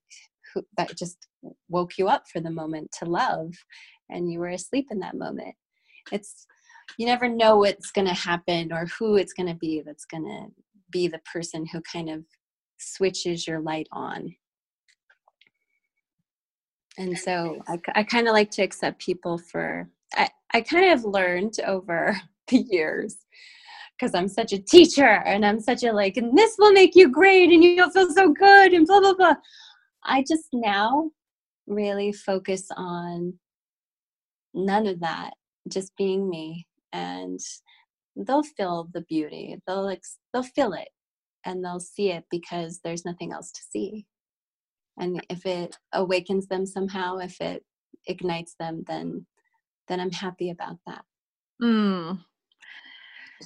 who, that just woke you up for the moment to love and you were asleep in that moment. It's you never know what's going to happen or who it's going to be that's going to be the person who kind of switches your light on. And so i, I kind of like to accept people for i, I kind of learned over the years because i'm such a teacher and i'm such a like and this will make you great and you'll feel so good and blah blah blah i just now really focus on none of that just being me and they'll feel the beauty they'll ex- they'll feel it and they'll see it because there's nothing else to see. And if it awakens them somehow if it ignites them then then i'm happy about that. Mm.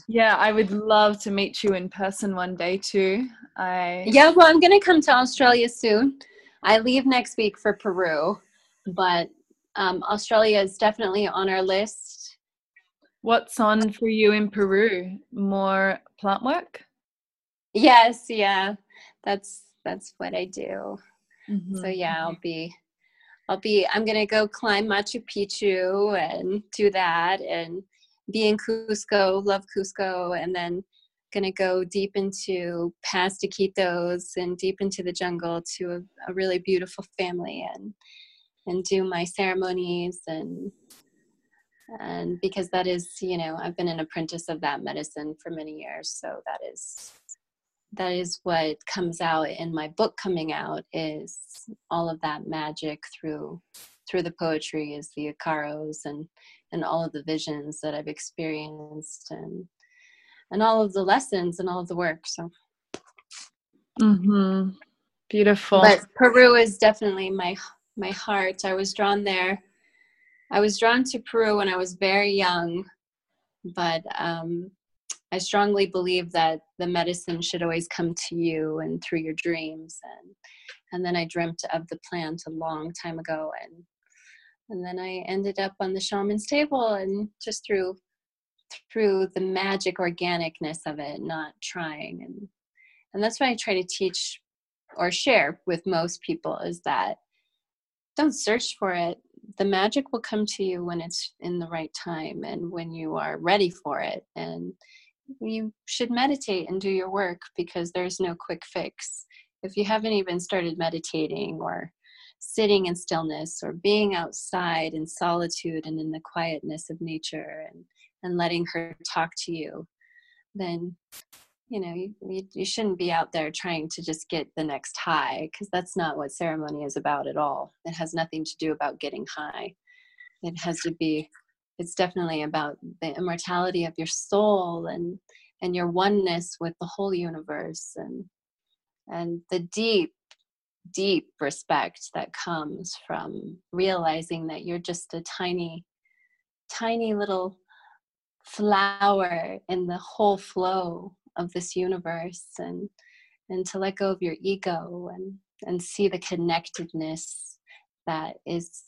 yeah i would love to meet you in person one day too. I yeah well i'm going to come to australia soon i leave next week for peru but um, Australia is definitely on our list. What's on for you in Peru? More plant work? Yes, yeah. That's that's what I do. Mm-hmm. So yeah, I'll be I'll be I'm gonna go climb Machu Picchu and do that and be in Cusco, love Cusco, and then gonna go deep into past Iquitos and deep into the jungle to a, a really beautiful family and and do my ceremonies and and because that is you know i've been an apprentice of that medicine for many years so that is that is what comes out in my book coming out is all of that magic through through the poetry is the icaros and and all of the visions that i've experienced and and all of the lessons and all of the work so mm-hmm. beautiful but peru is definitely my my heart. I was drawn there. I was drawn to Peru when I was very young, but um, I strongly believe that the medicine should always come to you and through your dreams. And and then I dreamt of the plant a long time ago, and and then I ended up on the shaman's table, and just through through the magic organicness of it, not trying, and and that's what I try to teach or share with most people is that don't search for it. The magic will come to you when it's in the right time and when you are ready for it. And you should meditate and do your work because there's no quick fix. If you haven't even started meditating or sitting in stillness or being outside in solitude and in the quietness of nature and, and letting her talk to you then you know you, you, shouldn't be out there trying to just get the next high because that's not what ceremony is about at all. It has nothing to do about getting high. It has to be it's definitely about the immortality of your soul and and your oneness with the whole universe and and the deep deep respect that comes from realizing that you're just a tiny tiny little flower in the whole flow of this universe and and to let go of your ego and and see the connectedness that is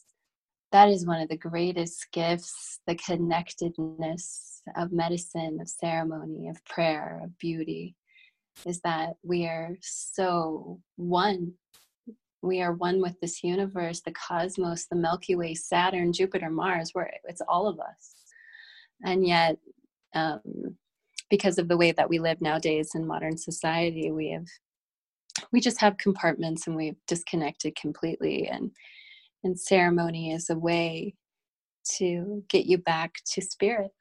that is one of the greatest gifts the connectedness of medicine of ceremony of prayer of beauty is that we are so one. We are one with this universe the cosmos the milky way saturn jupiter mars where it's all of us and yet um, because of the way that we live nowadays in modern society we have we just have compartments and we've disconnected completely and and ceremony is a way to get you back to spirit.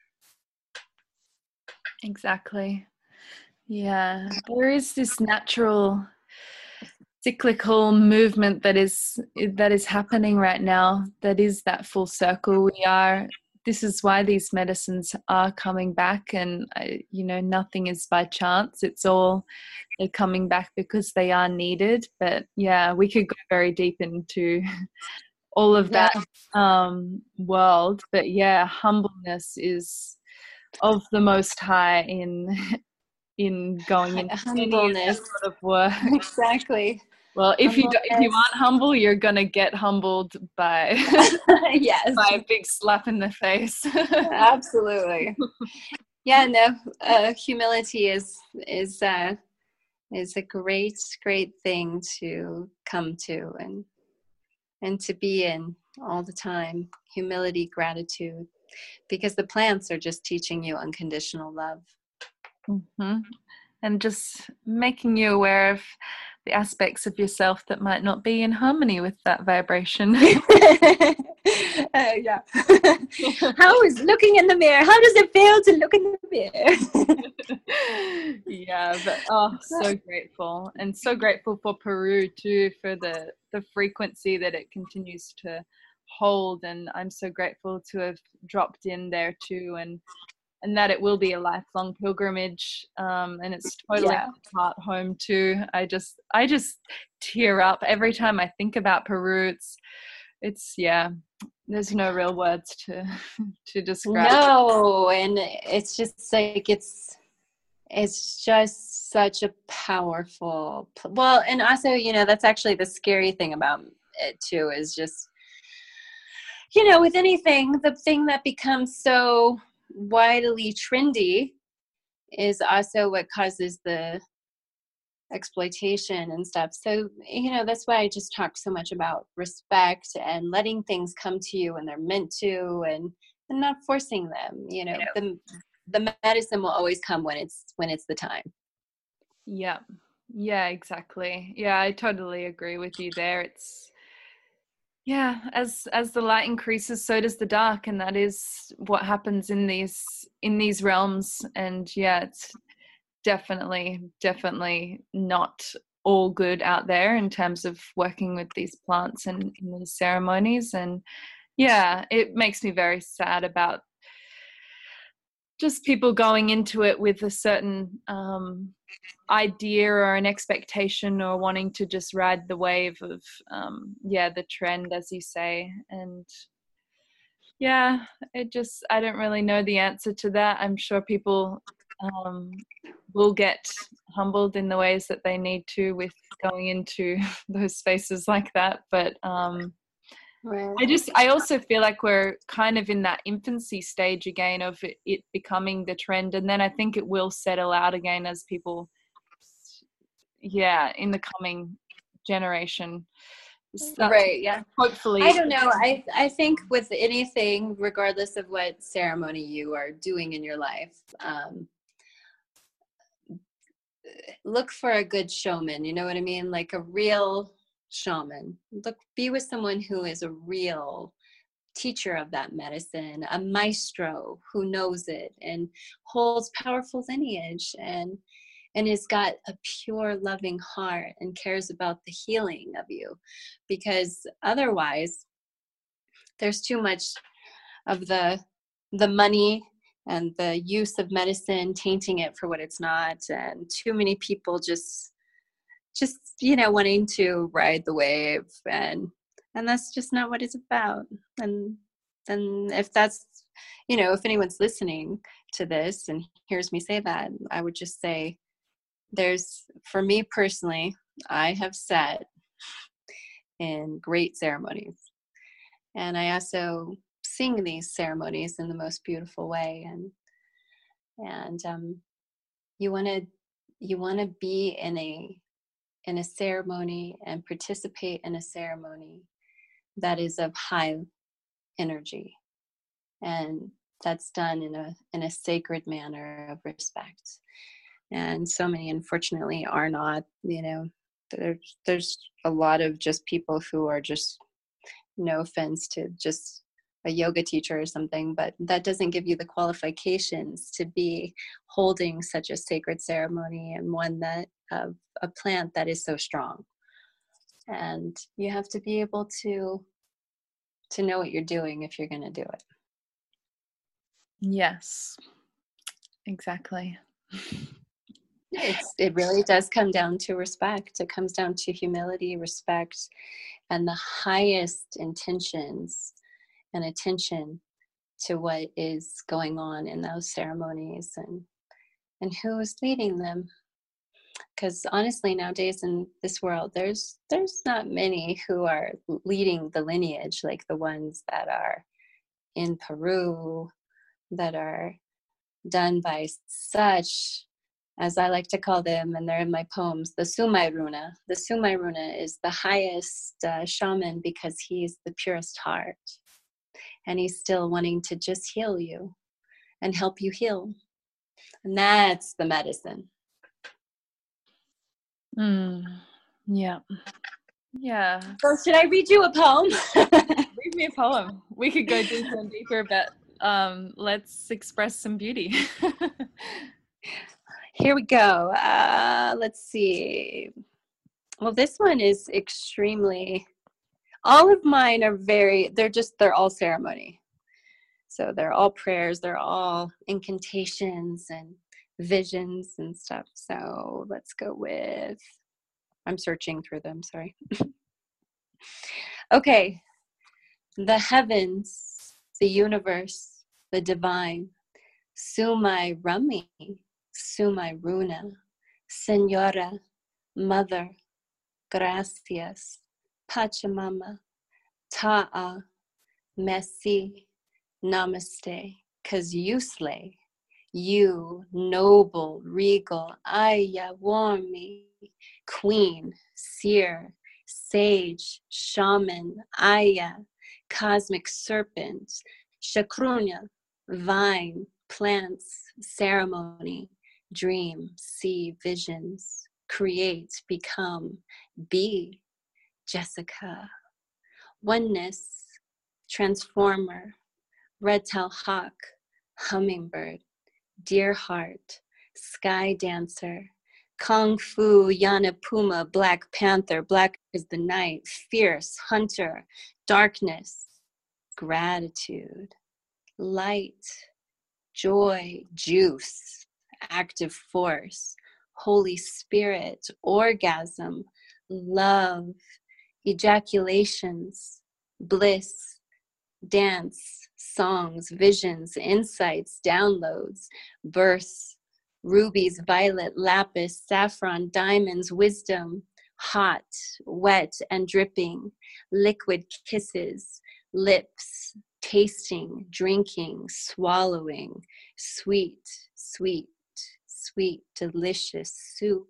Exactly. Yeah, there is this natural cyclical movement that is that is happening right now that is that full circle we are this is why these medicines are coming back and you know nothing is by chance. It's all they're coming back because they are needed. But yeah we could go very deep into all of that yeah. um, world. But yeah humbleness is of the most high in in going into humbleness. sort of work. Exactly well, if you if you aren't humble, you're gonna get humbled by yes by a big slap in the face. Absolutely. Yeah, no. Uh, humility is is uh, is a great great thing to come to and and to be in all the time. Humility, gratitude, because the plants are just teaching you unconditional love. Mm-hmm. And just making you aware of the aspects of yourself that might not be in harmony with that vibration. uh, yeah. how is looking in the mirror? How does it feel to look in the mirror? yeah, but oh, so grateful, and so grateful for Peru too for the the frequency that it continues to hold, and I'm so grateful to have dropped in there too, and and that it will be a lifelong pilgrimage um, and it's totally yeah. heart home too. I just i just tear up every time i think about peru. It's it's yeah there's no real words to to describe. No and it's just like it's it's just such a powerful well and also you know that's actually the scary thing about it too is just you know with anything the thing that becomes so widely trendy is also what causes the exploitation and stuff. So, you know, that's why I just talk so much about respect and letting things come to you when they're meant to and, and not forcing them. You know, the the medicine will always come when it's when it's the time. Yeah. Yeah, exactly. Yeah, I totally agree with you there. It's yeah as as the light increases so does the dark and that is what happens in these in these realms. And yeah it's definitely definitely not all good out there in terms of working with these plants and in these ceremonies. And yeah it makes me very sad about just people going into it with a certain um, idea or an expectation or wanting to just ride the wave of um, yeah the trend as you say. And yeah it just i don't really know the answer to that. I'm sure people um, will get humbled in the ways that they need to with going into those spaces like that. But um, Right. I just, I also feel like we're kind of in that infancy stage again of it, it, becoming the trend. And then I think it will settle out again as people, yeah, in the coming generation. right. Yeah. Hopefully. I don't know. I, I think with anything, regardless of what ceremony you are doing in your life, um, look for a good shaman. You know what I mean? Like a real shaman. Look, be with someone who is a real teacher of that medicine, a maestro who knows it and holds powerful lineage and and has got a pure loving heart and cares about the healing of you because otherwise there's too much of the the money and the use of medicine tainting it for what it's not and too many people just just you know wanting to ride the wave and and that's just not what it's about. And and if that's you know if anyone's listening to this and hears me say that i would just say there's for me personally i have sat in great ceremonies. And i also sing these ceremonies in the most beautiful way and and um, you want to you want to be in a in a ceremony and participate in a ceremony that is of high energy. And that's done in a in a sacred manner of respect. And so many unfortunately are not you know there's there's a lot of just people who are just no offense to just a yoga teacher or something, but that doesn't give you the qualifications to be holding such a sacred ceremony and one that of a plant that is so strong. And you have to be able to to know what you're doing if you're going to do it. Yes. Exactly. It's, it really does come down to respect. It comes down to humility, respect, and the highest intentions and attention to what is going on in those ceremonies and and who is leading them because honestly nowadays in this world there's there's not many who are leading the lineage like the ones that are in peru that are done by such as I like to call them, and they're in my poems, the Sumai Runa. The Sumai Runa is the highest uh, shaman because he's the purest heart. And he's still wanting to just heal you and help you heal. And that's the medicine. Mm, yeah. Yeah. So, should I read you a poem? read me a poem. We could go deeper and deeper, but um, let's express some beauty. Here we go. Uh, let's see. Well, this one is extremely. All of mine are very. They're just. They're all ceremony. So they're all prayers. They're all incantations and visions and stuff. So let's go with. I'm searching through them. Sorry. okay. The heavens, the universe, the divine. Sumai Rumi Sumai Runa, Senora, Mother, Gracias, Pachamama, Ta'a, Messi, Namaste, cause you slay, you noble, regal, Aya, warmi, queen, seer, sage, shaman, Aya, cosmic serpent, Chacruna, vine, plants, ceremony, dream, see visions, create, become, be Jessika. Oneness, transformer, red tail hawk, hummingbird, deer heart, sky dancer, kung fu, yana puma, black panther, black is the night, fierce, hunter, darkness, gratitude, light, joy, juice, active force, Holy Spirit, orgasm, love, ejaculations, bliss, dance, songs, visions, insights, downloads, births, rubies, violet, lapis, saffron, diamonds, wisdom, hot, wet, and dripping, liquid kisses, lips, tasting, drinking, swallowing, sweet, sweet, sweet, delicious soup,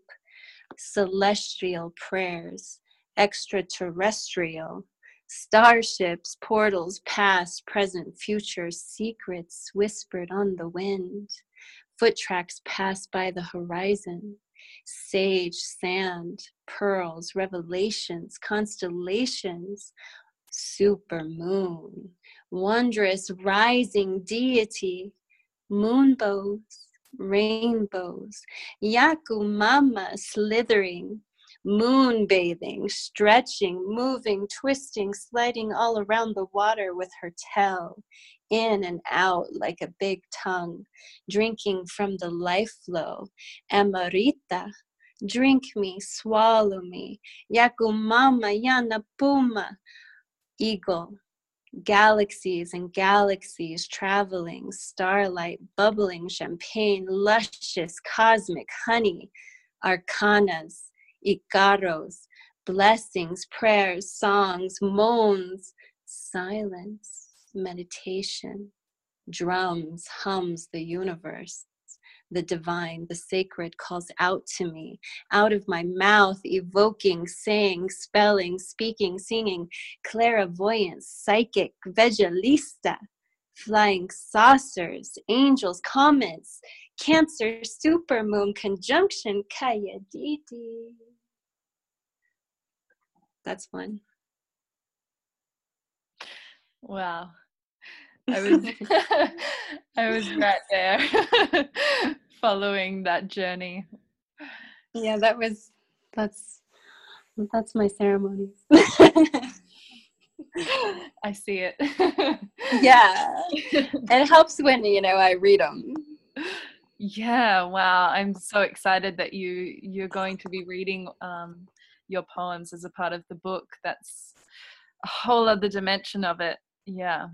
celestial prayers, extraterrestrial, starships, portals, past, present, future, secrets whispered on the wind, foot tracks passed by the horizon, sage, sand, pearls, revelations, constellations, super moon, wondrous rising deity, moonbows, rainbows, Yaku Mama slithering, moon bathing, stretching, moving, twisting, sliding all around the water with her tail, in and out like a big tongue, drinking from the life flow. Amarita, drink me, swallow me. Yaku Mama, Yana Puma, eagle, galaxies and galaxies traveling, starlight, bubbling, champagne, luscious, cosmic honey, arcanas, icaros, blessings, prayers, songs, moans, silence, meditation, drums, hums the universe the divine, the sacred calls out to me, out of my mouth, evoking, saying, spelling, speaking, singing, clairvoyance, psychic, vegetalista, flying saucers, angels, comets, Cancer, supermoon, conjunction, Kayadidi. That's fun. Wow. I was I was right there following that journey. Yeah, that was that's that's my ceremony. I see it. yeah. It helps when, you know, I read them. Yeah, wow. I'm so excited that you you're going to be reading um your poems as a part of the book. That's a whole other dimension of it. Yeah.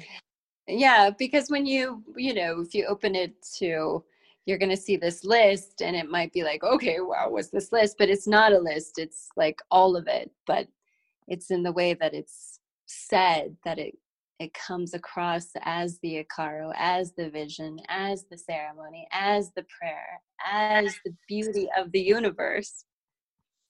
Yeah, because when you, you know, if you open it to you're going to see this list and it might be like, okay, wow, what's this list? But it's not a list. It's like all of it, but it's in the way that it's said that it it comes across as the Icaro, as the vision, as the ceremony, as the prayer, as the beauty of the universe.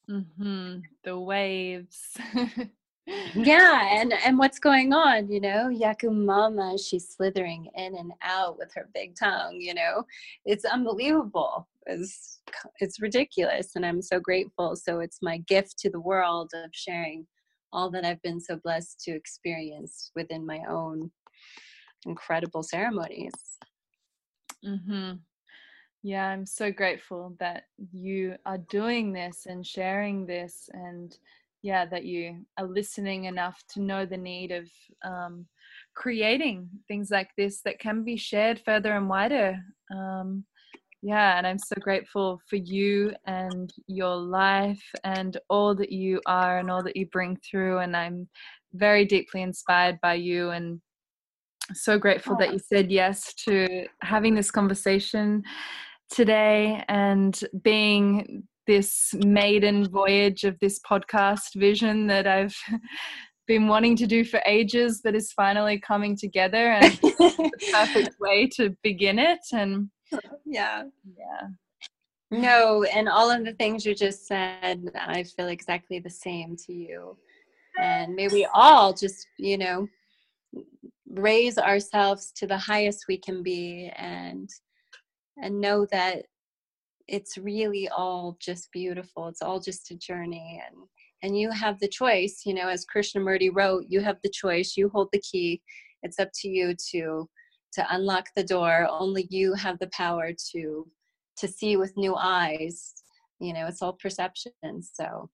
Mm-hmm. The waves. yeah, and and what's going on? You know, Yakumama, she's slithering in and out with her big tongue. You know, it's unbelievable. It's it's ridiculous, and I'm so grateful. So it's my gift to the world of sharing all that I've been so blessed to experience within my own incredible ceremonies. Mm-hmm. Yeah, I'm so grateful that you are doing this and sharing this, and yeah, that you are listening enough to know the need of um, creating things like this that can be shared further and wider. Um, yeah, and I'm so grateful for you and your life and all that you are and all that you bring through. And I'm very deeply inspired by you and so grateful that you said yes to having this conversation today and being this maiden voyage of this podcast vision that I've been wanting to do for ages, that is finally coming together and the perfect way to begin it. And yeah, yeah. No, and all of the things you just said, I feel exactly the same to you. And may we all just, you know, raise ourselves to the highest we can be and and know that it's really all just beautiful it's all just a journey and and you have the choice you know as krishnamurti wrote you have the choice you hold the key it's up to you to to unlock the door only you have the power to to see with new eyes you know it's all perception so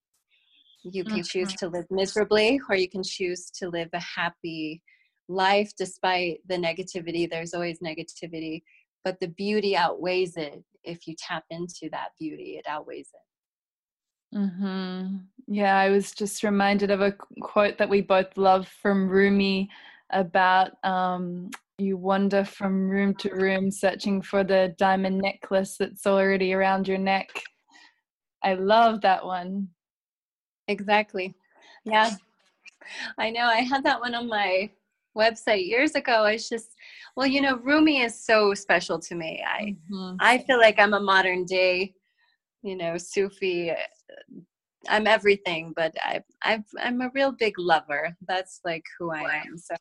you can choose mm-hmm. to live miserably or you can choose to live a happy life despite the negativity there's always negativity but the beauty outweighs it if you tap into that beauty it outweighs it. Mm-hmm. yeah i was just reminded of a quote that we both love from rumi about um, you wander from room to room searching for the diamond necklace that's already around your neck. I love that one. Exactly. Yeah. I know i had that one on my website years ago. I was just, well, you know, Rumi is so special to me. I mm-hmm. I feel like I'm a modern day, you know, Sufi. I'm everything, but I i I'm a real big lover. That's like who I am. So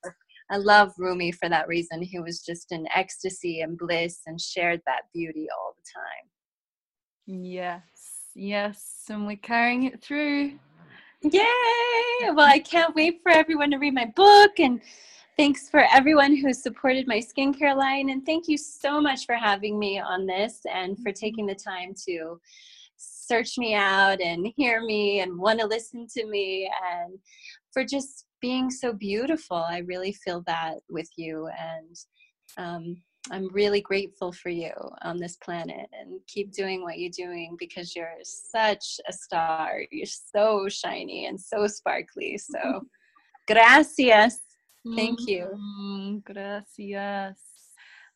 I love Rumi for that reason. He was just in ecstasy and bliss and shared that beauty all the time. Yes, yes, and we're carrying it through. Yay! Well, I can't wait for everyone to read my book and Thanks for everyone who supported my skincare line. And thank you so much for having me on this and for mm-hmm. taking the time to search me out and hear me and want to listen to me and for just being so beautiful. I really feel that with you. And um, I'm really grateful for you on this planet and keep doing what you're doing because you're such a star. You're so shiny and so sparkly. So, gracias. Thank you. Mm, gracias.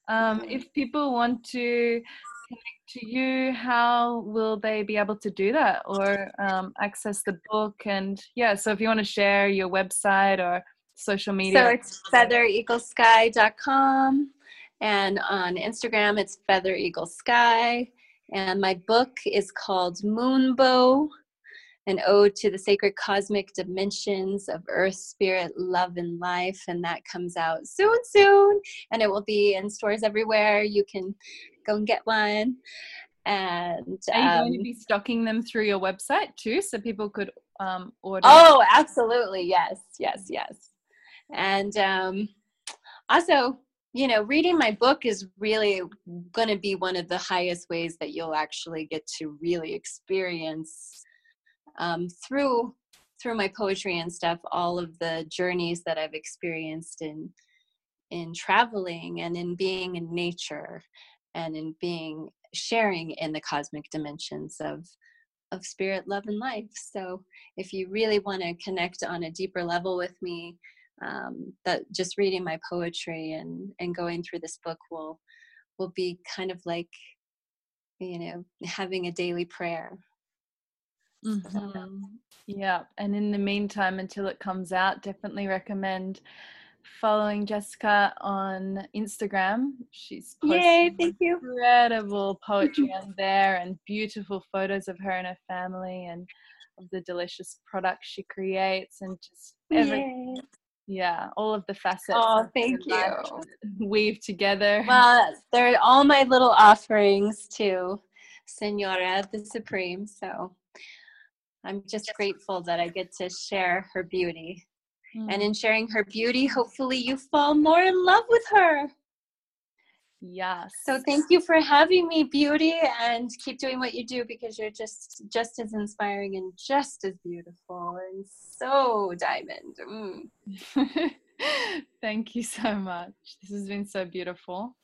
Um, if people want to connect to you, how will they be able to do that or um, access the book? And yeah, so if you want to share your website or social media. So it's feathereaglesky.com and on Instagram it's feathereaglesky. And my book is called Moonbow an ode to the sacred cosmic dimensions of earth, spirit, love, and life. And that comes out soon, soon. And it will be in stores everywhere. You can go and get one. And are you um, going to um, be stocking them through your website too, so people could um, order? Oh, absolutely. Yes, yes, yes. And um, also, you know, reading my book is really going to be one of the highest ways that you'll actually get to really experience um, through through my poetry and stuff all of the journeys that I've experienced in in traveling and in being in nature and in being sharing in the cosmic dimensions of of spirit love and life. So if you really want to connect on a deeper level with me um, that just reading my poetry and and going through this book will will be kind of like you know having a daily prayer mm-hmm. yeah and in the meantime until it comes out definitely recommend following Jessika on Instagram. She's posting Yay, thank you. incredible poetry on there and beautiful photos of her and her family and of the delicious products she creates and just every yeah, all of the facets. Oh, thank you. Weave together. Well, they're all my little offerings to Senora the Supreme. So I'm just grateful that I get to share her beauty. Mm. And in sharing her beauty, hopefully you fall more in love with her. Yes. So thank you for having me, Beauty, and keep doing what you do because you're just just as inspiring and just as beautiful and so diamond. Mm. thank you so much. This has been so beautiful.